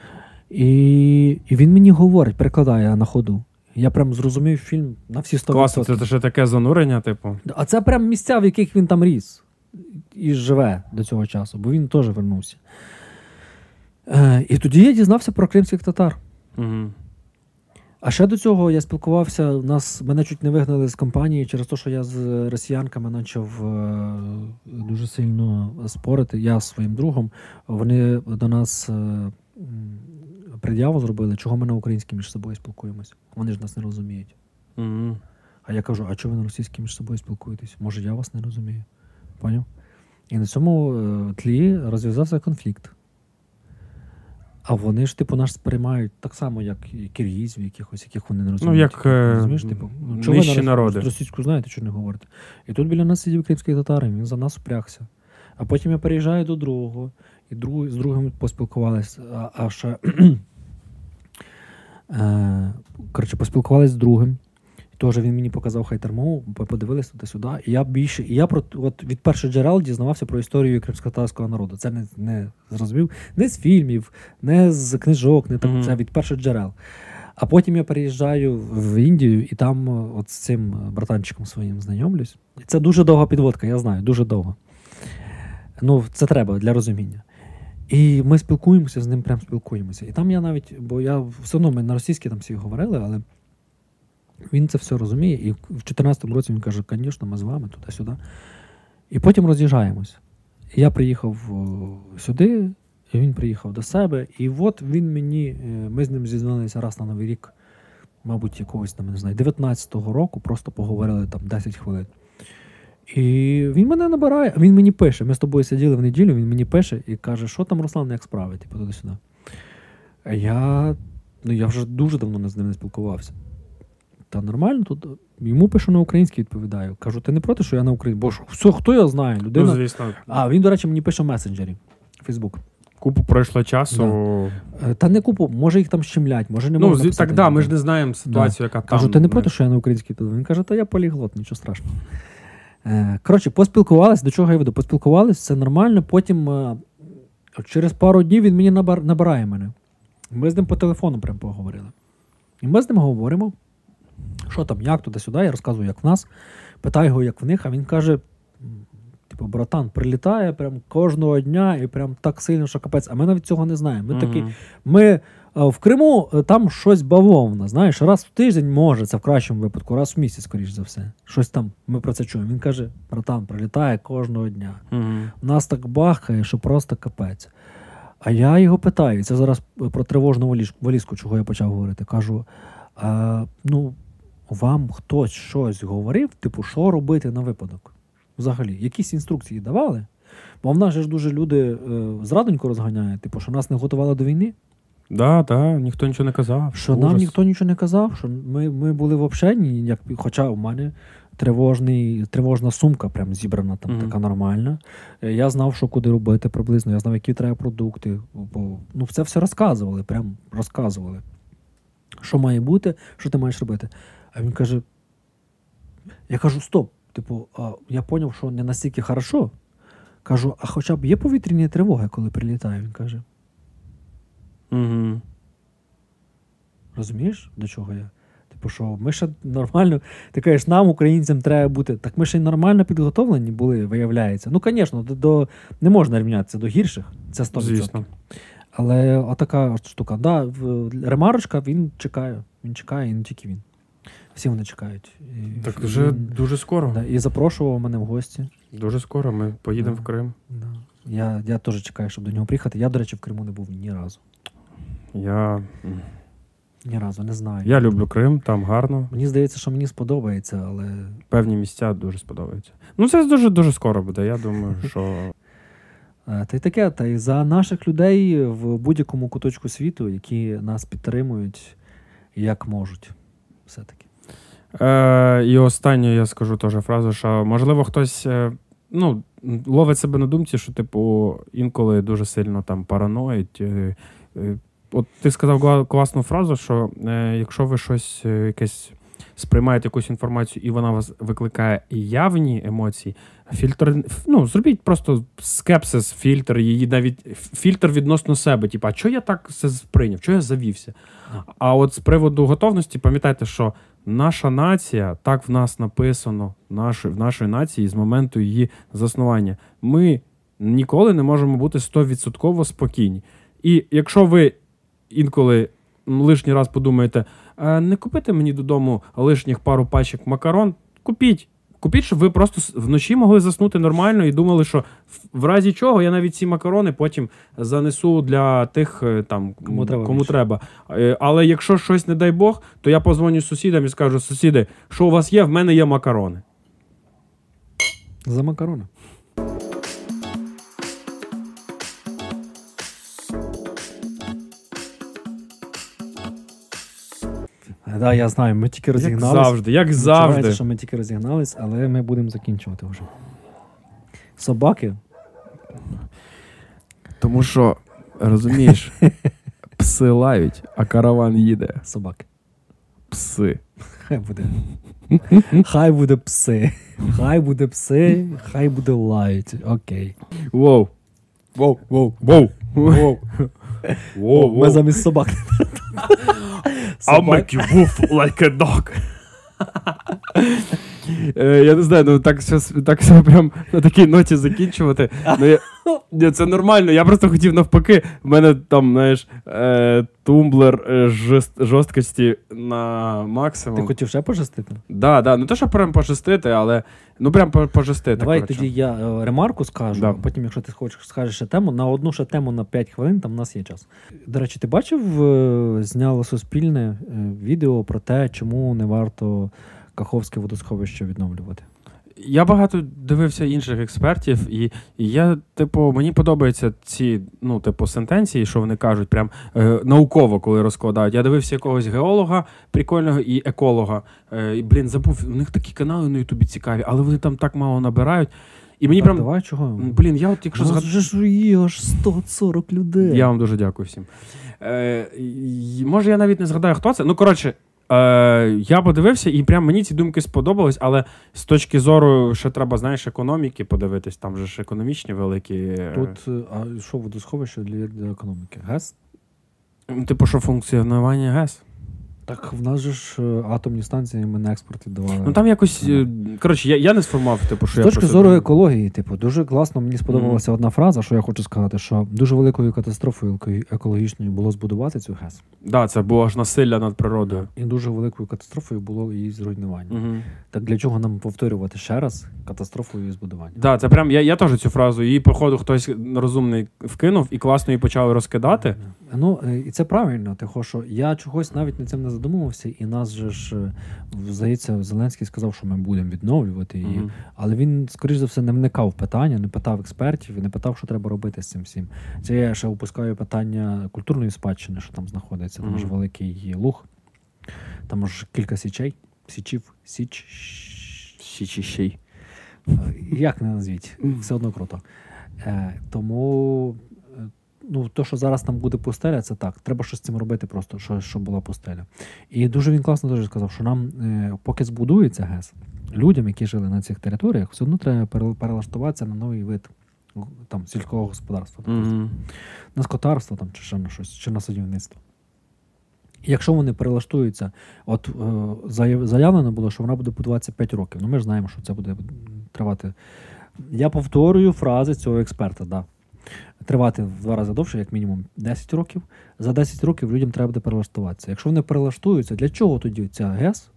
І, і він мені говорить, перекладає на ходу. Я прям зрозумів фільм на всі 100%. Класно, це ще таке занурення, типу. А це прям місця, в яких він там ріс і живе до цього часу, бо він теж вернувся. Е, і тоді я дізнався про кримських татар. Угу. А ще до цього я спілкувався. Нас мене чуть не вигнали з компанії через те, що я з росіянками почав е, дуже сильно спорити. Я з своїм другом. Вони до нас е, пред'яву зробили, чого ми на українській між собою спілкуємося. Вони ж нас не розуміють. Угу. А я кажу: а чого ви на російській між собою спілкуєтесь? Може, я вас не розумію? Поняв? І на цьому е, тлі розв'язався конфлікт. А вони ж, типу, нас сприймають так само, як і киргізів, якихось, яких вони не розуміють. як, е, Розумієш, типу, нижчі чого ви на народи. Російську знаєте, що не говорите. І тут біля нас сидів кримський татарин, він за нас впрягся. А потім я переїжджаю до другого, і друг, з другим поспілкувалися. А, а ще е, коротше, поспілкувалися з другим. Теж він мені показав хайтермову, подивилися туди-сюди. І я більше, і я про от від перших джерел дізнавався про історію кримськотарського народу. Це не, не зрозумів не з фільмів, не з книжок, не так. Мгм. Це від перших джерел. А потім я переїжджаю в Індію і там е, от з цим е, братанчиком своїм знайомлюсь. І Це дуже довга підводка, я знаю, дуже довго. Ну, це треба для розуміння. І ми спілкуємося з ним, прям спілкуємося. І там я навіть, бо я все одно ми на російській там всі говорили, але він це все розуміє. І в 2014 році він каже, звісно, ми з вами туди-сюди. І потім роз'їжджаємось. Я приїхав сюди, і він приїхав до себе. І от він мені, е, ми з ним зізвонилися раз на Новий рік, мабуть, якогось там, не знаю, 19-го року, просто поговорили там 10 хвилин. І він мене набирає, він мені пише. Ми з тобою сиділи в неділю, він мені пише і каже, що там Руслан, як справи, типу, туди-сюди. Я, ну, я вже дуже давно з ним не спілкувався. Та нормально тут. Йому пишу на українській, відповідаю. Кажу, ти не проти, що я на українській? Бо ж все, хто я знаю? Людина. Ну, звісно, А, він, до речі, мені пише в месенджері. Фейсбук. купу пройшло часу. Е, Та не купу, може їх там щемлять, може не Ну, можна писати так, да, ми ж не знаємо ситуацію, яка там. Кажу, ти не проти, що я на українській піду? Він каже, та я поліглот, нічого страшного. Е, Коротше, поспілкувались, до чого я веду? Поспілкувались, все нормально. Потім е, через пару днів він мені набирає мене. Ми з ним по телефону прям поговорили. І ми з ним говоримо, що там, як туди-сюди, я розказую, як в нас. Питаю його, як в них, а він каже: Типу, братан, прилітає прям кожного дня і прям так сильно, що капець. А ми навіть цього не знаємо. Ми такі, ми е, в Криму е, там щось бавовна. Знаєш, раз в тиждень може, це в кращому випадку, раз в місяць, скоріш за все. Щось там, ми про це чуємо. Він каже: братан, прилітає кожного дня. Мгм. Нас так бахає, що просто капець. А я його питаю, це зараз про тривожну валізку, чого я почав говорити. Кажу: а, ну, вам хтось щось говорив, типу, що робити на випадок? Взагалі, якісь інструкції давали? Бо в нас же ж дуже люди е, зрадонько розганяють, типу, що нас не готували до війни, Да, да, ніхто нічого не казав. що нам ніхто нічого не казав, що ми, ми були в общенні, як, хоча у мене тривожний, тривожна сумка прям зібрана там Мгм. така нормальна. Е, Я знав, що куди робити приблизно, я знав, які треба продукти. Бо, ну, це все розказували, прям розказували. Що має бути, що ти маєш робити. А він каже: я кажу, стоп. Типу, а, я зрозумів, що не настільки хорошо. Кажу, а хоча б є повітряні тривоги, коли прилітає? Він каже: Мгм. Розумієш, до чого я? Типу, що ми ще нормально, ти кажеш, нам, українцям, треба бути. Так ми ще й нормально підготовлені були, виявляється. Ну, звісно, до, до, не можна рівнятися до гірших, це 100%. Звісно. Але отака штука. Да, ремарочка, він чекає. Він чекає, і не тільки він. Всі вони чекають. І, Так він- вже дуже скоро. да, і запрошував мене в гості. Дуже скоро ми поїдемо Да. в Крим. Да. Я, я теж чекаю, щоб до нього приїхати. Я, до речі, в Криму не був ні разу. Я, Ні разу, не знаю. я люблю Крим, там гарно. Мені здається, що мені сподобається, але Певні місця дуже сподобаються. Ну, це дуже дуже скоро буде. Я думаю, що Е, Та й таке, та й за наших людей в будь-якому куточку світу, які нас підтримують як можуть. Все-таки. Е, і останню я скажу теж фразу, що можливо хтось е, ну, ловить себе на думці, що, типу, інколи дуже сильно там параноїть. Е, е, от ти сказав класну фразу, що е, якщо ви щось е, якесь сприймаєте якусь інформацію, і вона вас викликає явні емоції, фільтр, ну, зробіть просто скепсис, фільтр, її навіть фільтр відносно себе. Типу, а чого я так це сприйняв? Чого я завівся? А от з приводу готовності, пам'ятайте, що наша нація, так в нас написано, в нашої нації з моменту її заснування. Ми ніколи не можемо бути 100% спокійні. І якщо ви інколи лишній раз подумаєте, не купити мені додому лишніх пару пачок макарон, купіть. Купіть, щоб ви просто вночі могли заснути нормально і думали, що в- разі чого я навіть ці макарони потім занесу для тих, е, там, Кому треба кому треба. Е, Але якщо щось, не дай Бог, то я позвоню сусідам і скажу: сусіди, що у вас є? В мене є макарони. За макарони. Да, я знаю, ми тільки Як завжди, як Відчувається, завжди. що ми тільки розігнались, але ми будемо закінчувати вже. Собаки. Тому що, розумієш, пси лають, а караван їде. Собаки. Пси. Хай буде. Хай буде пси. Хай буде пси, хай буде лають. Окей. Воу. Воу, воу, воу. Воу. Воу, Ми замість собак. I'll make you woof like a dog. Е, Я не знаю, ну так все, так все прям на такій ноті закінчувати. Ну, я, ні, це нормально. Я просто хотів навпаки. В мене там, знаєш, е, тумблер е, жест, жорсткості на максимум. Ти хотів ще пожестити? Да, да, не то, що прям пожестити, але ну прям по- пожестити. Давай коротше. тоді я е, ремарку скажу, Да. а потім, якщо ти хочеш, скажеш ще тему, на одну ще тему на 5 хвилин, там в нас є час. До речі, ти бачив, е, зняло суспільне е, відео про те, чому не варто Каховське водосховище відновлювати. Я багато дивився інших експертів, і, і я, типу, мені подобаються ці, ну, типу, сентенції, що вони кажуть, прям е, науково, коли розкладають. Я дивився якогось геолога прикольного і еколога. Е, і, блін, забув, у них такі канали на Ютубі цікаві, але вони там так мало набирають. І мені Так, прям. Давай чого? Блін, я от якщо Нас згад... вже ж є аж 140 людей. Я вам дуже дякую всім. Е, може, я навіть не згадаю, хто це. Ну, коротше, е, я подивився, і прям мені ці думки сподобались, але з точки зору, ще треба, знаєш, економіки подивитись, там же ж економічні великі. е, Тут, е, а що водосховище для, для економіки? ГЕС? Типу, що функціонування ГЕС. Так в нас же ж е, атомні станції ми на експорт віддавали. Ну там якось. е, Коротше, я, я не сформував, типу, що З я точки зору думаю. екології, типу, дуже класно. Мені сподобалася одна фраза, що я хочу сказати, що дуже великою катастрофою екологічною було збудувати цю ГЕС. Да, це було аж насилля над природою. І дуже великою катастрофою було її зруйнування. Угу. Так для чого нам повторювати ще раз катастрофою її збудування? Да, це прям я, я теж цю фразу. Її, походу, хтось розумний вкинув і класно її почали розкидати. Ну е, і це правильно, тихо, що я чогось навіть над цим не задумувався, і нас же ж е, здається, Зеленський сказав, що ми будемо відновлювати її. Мгм. Але він, скоріш за все, не вникав в питання, не питав експертів і не питав, що треба робити з цим всім. Це я ще опускаю питання культурної спадщини, що там знаходиться. Там ж великий луг, там ж кілька січей, січів, січ. Ще чи ще й. Е, Як не назвіть, все одно круто. Е, тому, ну, то, що зараз там буде пустеля, це так. Треба щось з цим робити, просто що, щоб була пустеля. І дуже він класно дуже сказав, що нам, е, поки збудується ГЕС, людям, які жили на цих територіях, все одно треба перелаштуватися на новий вид там, сільського господарства. Мгм. на скотарство там, чи ще на щось, чи на садівництво. Якщо вони перелаштуються, от е, заявлено було, що вона буде будуватися 5 років. Ну ми ж знаємо, що це буде тривати. Я повторюю фрази цього експерта, да. Тривати в два рази довше, як мінімум 10 років. За 10 років людям треба буде перелаштуватися. Якщо вони перелаштуються, для чого тоді ця ГЕС?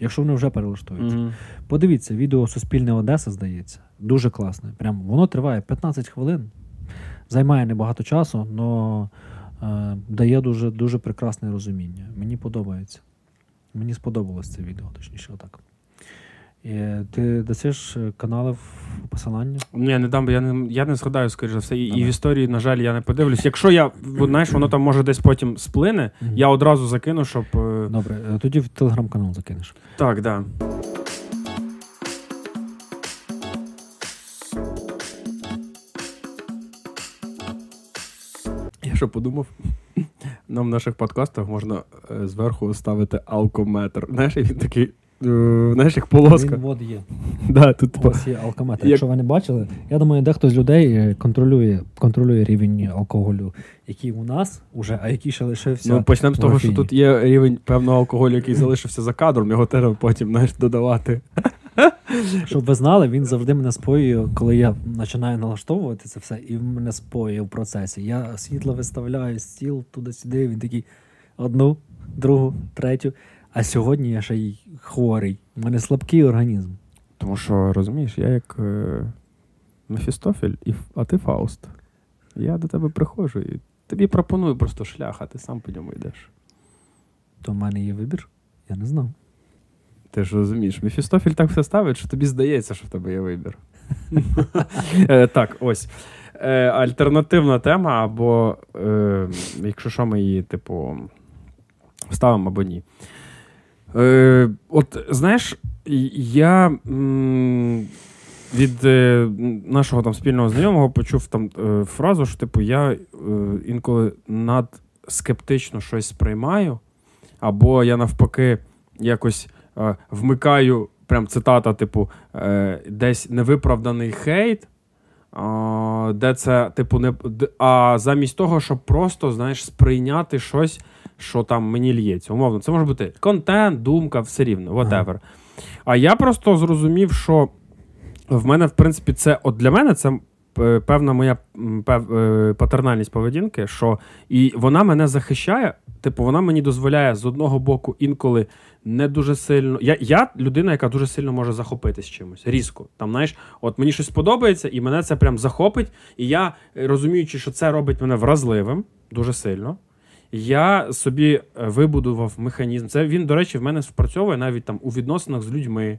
Якщо вони вже перелаштуються. Мгм. Подивіться, відео Суспільне Одеса, здається. Дуже класне. Прям воно триває 15 хвилин. Займає небагато часу, але е, дає дуже, дуже прекрасне розуміння. Мені подобається. Мені сподобалось це відео, точніше, отак. І, ти дасиш е, канали в посиланні? Ні, не дам, бо я не, я не згадаю, скоріш за все. І, і в історії, на жаль, я не подивлюсь. Якщо я, знаєш, воно там може десь потім сплине, я одразу закину, щоб. е, Добре, е, тоді в телеграм-канал закинеш. Так, да. Я що подумав? Нам в наших подкастах можна е, зверху ставити алкометр. Знаєш, він такий, е, знаєш, як полоска. Він от є. Да, тут, У типу, вас є алкометр. Як- Якщо ви не бачили, я думаю, дехто з людей е, контролює, контролює рівень алкоголю, який у нас уже, а який ще лишився. Ну, почнемо з того, що тут є рівень певного алкоголю, який залишився за кадром, його треба потім знаєш, додавати. Щоб ви знали, він завжди мене споює, коли я починаю налаштовувати це все, і мене споює в процесі. Я світло виставляю, стіл туди-сюди, він такий одну, другу, третю. А сьогодні я ще й хворий. У мене слабкий організм. Тому що, розумієш, я як е, Мефістофель, і, а ти Фауст. Я до тебе приходжу і тобі пропоную просто шлях, а ти сам по ньому йдеш. То в мене є вибір. Я не знав. Ти ж розумієш, Мефістофель так все ставить, що тобі здається, що в тебе є вибір. Е, Так, ось. Е, Альтернативна тема, або е, якщо що, ми її, типу, вставимо або ні. Е, От знаєш, я від е, нашого там спільного знайомого почув там е, фразу, що типу, я інколи надскептично щось сприймаю, або я навпаки якось вмикаю, прям цитата, типу, десь невиправданий хейт. Де це, типу, не а замість того, щоб просто, знаєш, сприйняти щось, що там мені лється. Умовно, це може бути контент, думка, все рівно, whatever. А я просто зрозумів, що в мене, в принципі, це от для мене це е, певна моя пев, е, патернальність поведінки, що і вона мене захищає. Типу, вона мені дозволяє з одного боку інколи не дуже сильно. Я, я людина, яка дуже сильно може захопитись чимось. Різко. Там, знаєш, от мені щось подобається, і мене це прям захопить. І я, розуміючи, що це робить мене вразливим дуже сильно. Я собі е, вибудував механізм. Це він, до речі, в мене спрацьовує навіть там у відносинах з людьми.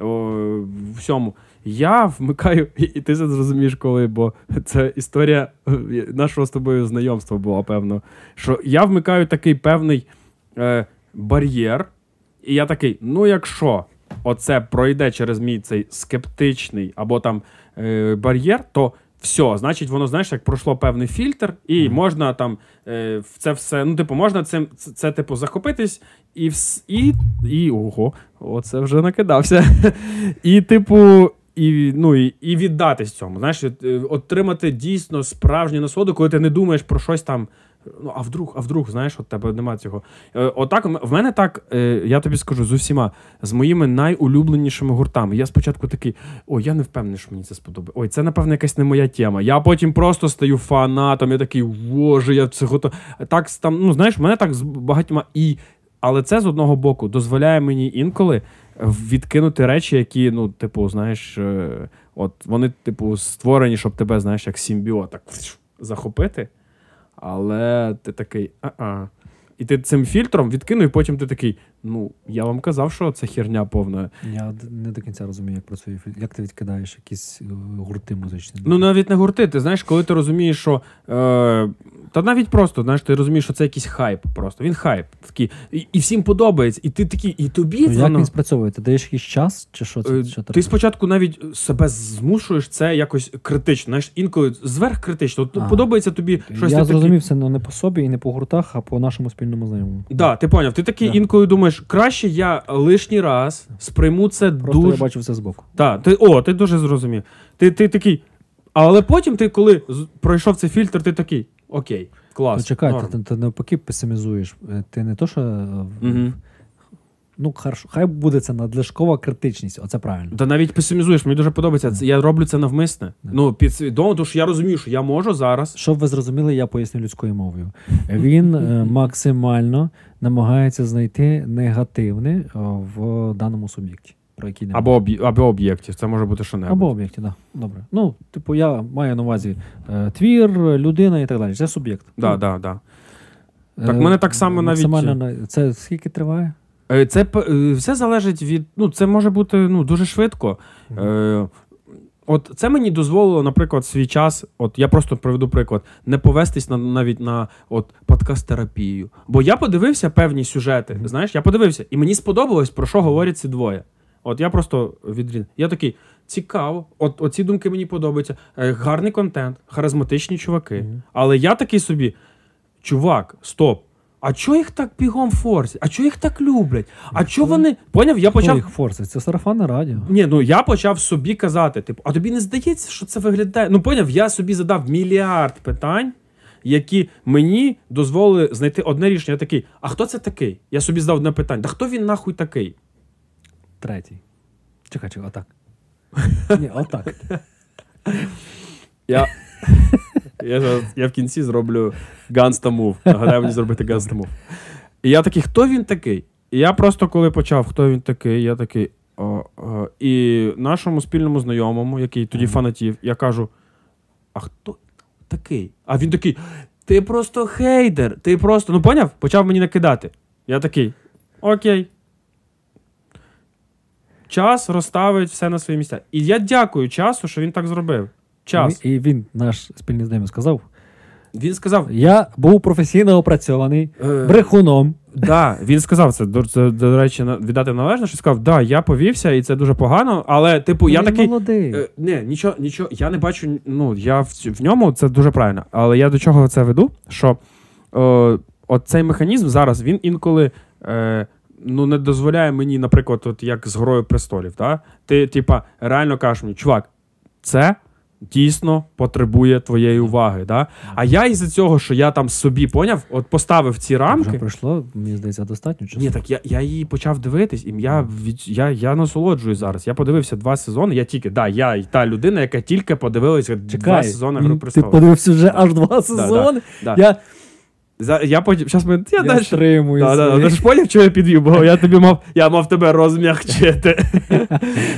О, всьому. Я вмикаю, і, і ти це зрозумієш, коли, бо це історія е, нашого з тобою знайомства була, певно. Що я вмикаю такий певний е, бар'єр, і я такий: ну, якщо оце пройде через мій цей скептичний або там е, бар'єр, то все, значить, воно, знаєш, як пройшло певний фільтр, і Мгм. можна там е, в це все, ну, типу, можна цим це, це, типу, захопитись, і, вс- і, і ого, оце вже накидався. І, типу, і, ну, і, і віддатись цьому. Знаєш, е, отримати дійсно справжню насолоду, коли ти не думаєш про щось там Ну, а вдруг, а вдруг, знаєш, от тебе немає цього. Е, Отак, в мене так, е, я тобі скажу, з усіма, з моїми найулюбленішими гуртами. Я спочатку такий, ой, я не впевнений, що мені це сподобає. Ой, це, напевно, якась не моя тема. Я потім просто стаю фанатом, я такий, боже, я це готов. Так, там, ну, знаєш, мене так з багатьма. І, але це з одного боку дозволяє мені інколи відкинути речі, які, ну, типу, знаєш, е, от вони, типу, створені, щоб тебе, знаєш, як симбіот, так захопити. Але ти такий, а-а. І ти цим фільтром відкинув, і потім ти такий. Ну, я вам казав, що це херня повна. Я не до кінця розумію, як працює. Як ти відкидаєш якісь е, гурти музичні? Ну, навіть не гурти. Ти знаєш, коли ти розумієш, що. Е, та навіть просто, знаєш, ти розумієш, що це якийсь хайп просто. Він хайп. Такий, і, і всім подобається. І ти такий, і тобі Ну, як воно. він спрацьовує? Ти даєш якийсь час, чи що це? Е, що Ти спочатку навіть себе змушуєш це якось критично. Знаєш, інколи зверх критично. Ага. подобається тобі щось Я ти зрозумів це ну, не по собі і не по гуртах, а по нашому спільному знайомому. Такий, да, ти поняв. Ти такий Да. інколи думаєш, краще я лишній раз сприйму це Просто дуже. я бачив це збоку. Так, ти, о, ти дуже зрозумів. Ти, ти такий. Але потім ти, коли пройшов цей фільтр, ти такий. Окей, клас. Ну, чекай, норм». ти, ти навпаки песимізуєш. Е, Ти не то, що. Мгм. Ну, хорошо, хай буде це надлишкова критичність, оце правильно. Та навіть песимізуєш, мені дуже подобається. Це, я роблю це навмисне. Ну, підсвідомо, тому що я розумію, що я можу зараз. Щоб ви зрозуміли, я поясню людською мовою. Він е, максимально намагається знайти негативне е, в даному суб'єкті, про не Або, об'є- або об'єктів, це може бути що небудь. Або об'єкті, так. Да. Добре. Ну, типу, я маю на увазі е, твір, людина і так далі. Це суб'єкт. Да, Ну, да, да. е, Так, в мене так само навіть- максимально Це скільки триває? Е, Це е, все залежить від. Ну, це може бути ну, дуже швидко. Е, От це мені дозволило, наприклад, свій час. От я просто приведу приклад, не повестись на навіть на от подкаст-терапію. Бо я подивився певні сюжети. Мгм. Знаєш, я подивився, і мені сподобалось, про що говорять ці двоє. От я просто відріз. Я такий цікаво. От оці думки мені подобаються. Гарний контент, харизматичні чуваки. Мгм. Але я такий собі, чувак, стоп. А чого їх так бігом форсять? А чого їх так люблять? А чого вони. Поняв? Я почав. їх форсить? Це сарафанне радіо. Ні, ну я почав собі казати: типу, а тобі не здається, що це виглядає? Ну, поняв, я собі задав мільярд питань, які мені дозволили знайти одне рішення. Я такий, а хто це такий? Я собі задав одне питання. Та хто він нахуй такий? Третій. Чекай, чекай, отак. Ні, отак. Я, я, зараз- я в кінці зроблю ганста мув. Нагадаю мені зробити ганста мув. І я такий, хто він такий? І я просто коли почав, хто він такий, я такий. О, о, і нашому спільному знайомому, який тоді фанатів, я кажу: а хто такий? А він такий: ти просто хейдер, ти просто. Ну поняв? Почав мені накидати. Я такий. Окей. Час розставить все на свої місця. І я дякую часу, що він так зробив. Час. І він, наш спільний знайомий, сказав: Він сказав. Я був професійно опрацьований Е, брехуном. да, він сказав це. До, це, до речі, віддати належно, що сказав, да, я повівся, і це дуже погано, але, типу, я Він такий. молодий. Е, ні, нічого, нічого, я не бачу. Ну, я в, в ньому це дуже правильно. Але я до чого це веду? Що е, от цей механізм зараз він інколи е, ну, не дозволяє мені, наприклад, от як з грою престолів. Да? Ти, типа, реально кажеш мені, чувак, це. Дійсно потребує твоєї уваги. Да? А я із-за цього, що я там собі поняв, от поставив ці Вже рамки. пройшло, мені здається, достатньо часу. Ні, так я, я її почав дивитись, і я, від, я, я насолоджуюсь зараз. Я подивився два сезони. Я тільки, да, я та людина, яка тільки подивилася два сезони гру Гри ти подивився вже аж два сезони. Да. Я, За, я потім, щас ми, я, я далі. стримую. Да, да, свої- ти ж поняв, що я підвів, бо я тобі мав, я мав тебе розм'ягчити.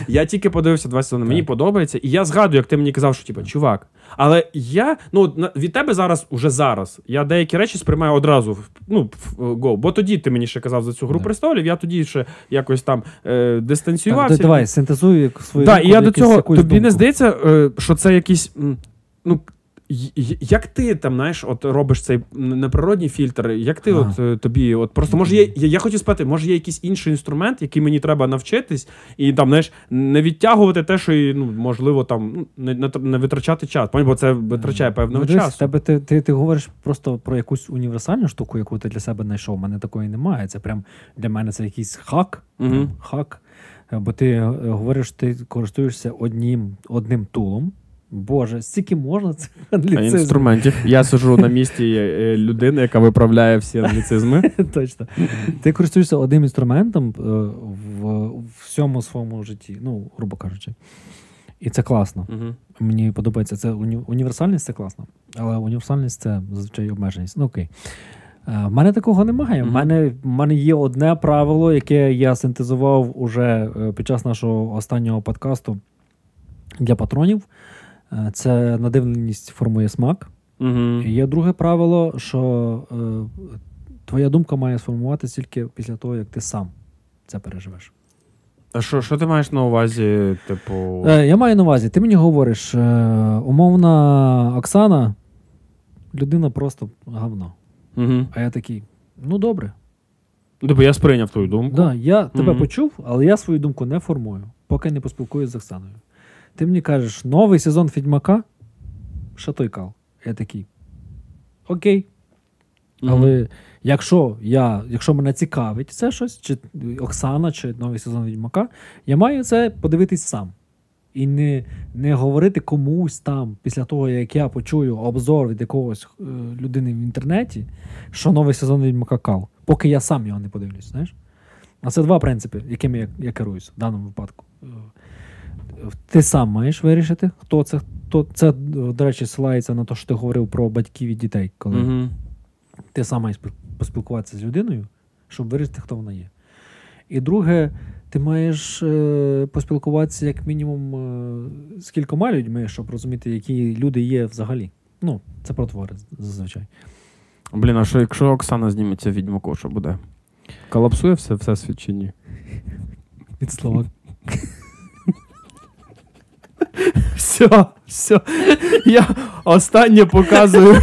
я тільки подивився два сезони, мені подобається, і я згадую, як ти мені казав, що типу, чувак. Але я, ну, от на- від тебе зараз, уже зараз, я деякі речі сприймаю одразу в- ну, в go. Бо тоді ти мені ще казав за цю гру престолів, я тоді ще якось там е, Так, дистанціювався. д- давай, синтезуй свою Так, думку і я до цього якоїсь тобі не думку. здається, е, що це якийсь. м, Ну, як ти там, знаєш, от робиш цей неприродній фільтр, як ти Ага. от е, тобі, от просто може є, я, я хотів спитати, може є якийсь інший інструмент, який мені треба навчитись, і там, знаєш, не відтягувати те, що ну, можливо, там ну, не, не, не витрачати час. Пам'ятаєш, Бо це витрачає певного Ну, часу. Тебе, ти, ти, ти говориш просто про якусь універсальну штуку, яку ти для себе знайшов. У мене такої немає. Це прям для мене це якийсь хак. Прям хак. Е, Бо ти е, говориш, ти користуєшся одним, одним тулом, Боже, стільки можна цих А англіцизмів. інструментів. Я сиджу на місці е, людини, яка виправляє всі англіцизми. Точно. Ти користуєшся одним інструментом е, в, в всьому своєму житті, ну, грубо кажучи. І це класно. Мгм. Мені подобається. Це уні- універсальність це класно. Але універсальність це зазвичай обмеженість. Ну окей. Е, В мене такого немає. В Мгм. мене, мене є одне правило, яке я синтезував уже е, під час нашого останнього подкасту для патронів. Е, Це надивленість формує смак. Мгм. І є друге правило, що е, твоя думка має сформуватися тільки після того, як ти сам це переживеш. А що, що ти маєш на увазі, типу. Е, я маю на увазі, ти мені говориш, е, умовна Оксана, людина просто говно. Мгм. А я такий, ну добре. Типу, я сприйняв твою думку. Да, я тебе Мгм. почув, але я свою думку не формую, поки не поспілкуюсь з Оксаною. Ти мені кажеш, новий сезон Відьмака, що той кал. Я такий. Окей. Мгм. Але якщо я, якщо мене цікавить це щось, чи Оксана, чи новий сезон Відьмака, я маю це подивитись сам. І не, не говорити комусь там, після того, як я почую обзор від якогось е, людини в інтернеті, що новий сезон Відьмака кал, поки я сам його не подивлюсь. Знаєш? А це два принципи, якими я, я керуюсь в даному випадку. Ти сам маєш вирішити, хто це. Хто це, до речі, силається на те, що ти говорив про батьків і дітей, коли Мгм. ти сам маєш поспілкуватися з людиною, щоб вирішити, хто вона є. І друге, ти маєш е, поспілкуватися як мінімум е, з кількома людьми, щоб розуміти, які люди є взагалі. Ну, це про твори зазвичай. Блін, а що якщо Оксана зніметься відьмаку, що буде? Колапсує все, все світ чи ні? Від слова. Все, все. Я останнє показую.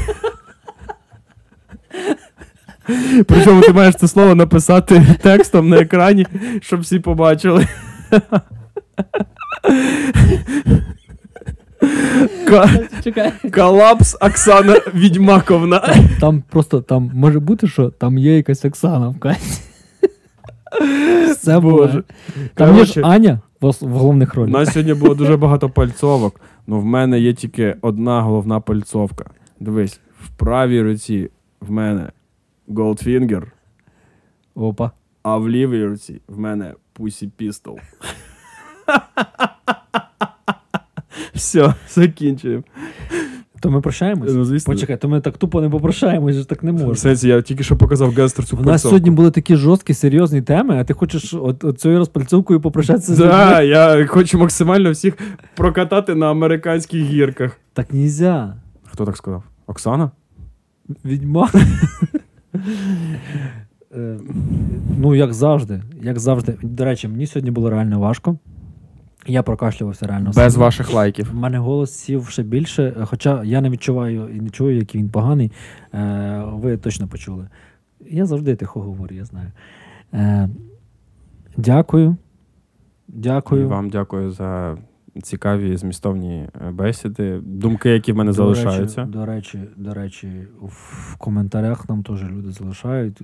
Причому ти маєш це слово написати текстом на екрані, щоб всі побачили. Ка- Чекай. Колапс Оксана Відьмаковна. Там просто там може бути, що там є якась Оксана в. Все Боже. Боже. Там є ж Аня в, в головних У ролях. нас сьогодні було дуже багато пальцовок. але в мене є тільки одна головна пальцовка. Дивись, в правій руці в мене Goldfinger, Опа. а в лівій руці в мене Pussy Pistol. Все, закінчуємо. То ми прощаємось? Ну, звісно. Почекай, то ми так тупо не попрощаємось, так не В сенсі, я тільки що показав Гестер цю У нас пальцовку. сьогодні були такі жорсткі, серйозні теми, а ти хочеш от, от цією розпальцовкою попрощатися з Да, людьми? я хочу максимально всіх прокатати на американських гірках. Так нельзя. Хто так сказав? Оксана? Відьма. Е, ну, як завжди. Як завжди. До речі, мені сьогодні було реально важко. Я прокашлювався реально. Без сильно. ваших лайків. У мене голос сів ще більше, хоча я не відчуваю і не чую, який він поганий. Е, ви точно почули. Я завжди тихо говорю, я знаю. Е, дякую. Дякую. І вам дякую за цікаві змістовні е, бесіди, думки, які в мене До залишаються. Речі, до речі, до речі, в коментарях нам теж люди залишають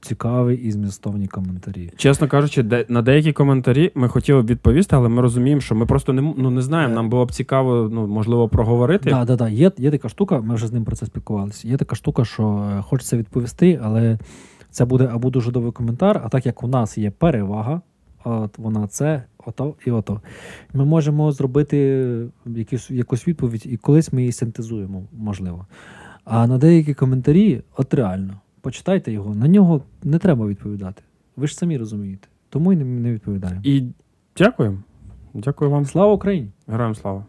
цікаві і змістовні коментарі. Чесно кажучи, де, на деякі коментарі ми хотіли б відповісти, але ми розуміємо, що ми просто не, ну, не знаємо. Е. Нам було б цікаво, ну, можливо, проговорити. Так, так, так. Є, є така штука, ми вже з ним про це спілкувалися. Є така штука, що е, хочеться відповісти, але це буде або дуже довгий коментар, а так як у нас є перевага, от вона це, ото і ото. Ми можемо зробити якусь, якусь відповідь, і колись ми її синтезуємо, можливо. А на деякі коментарі, от реально, почитайте його, на нього не треба відповідати. Ви ж самі розумієте. Тому і не, відповідаємо. І дякуємо. Дякую вам. Слава Україні! Героям слава.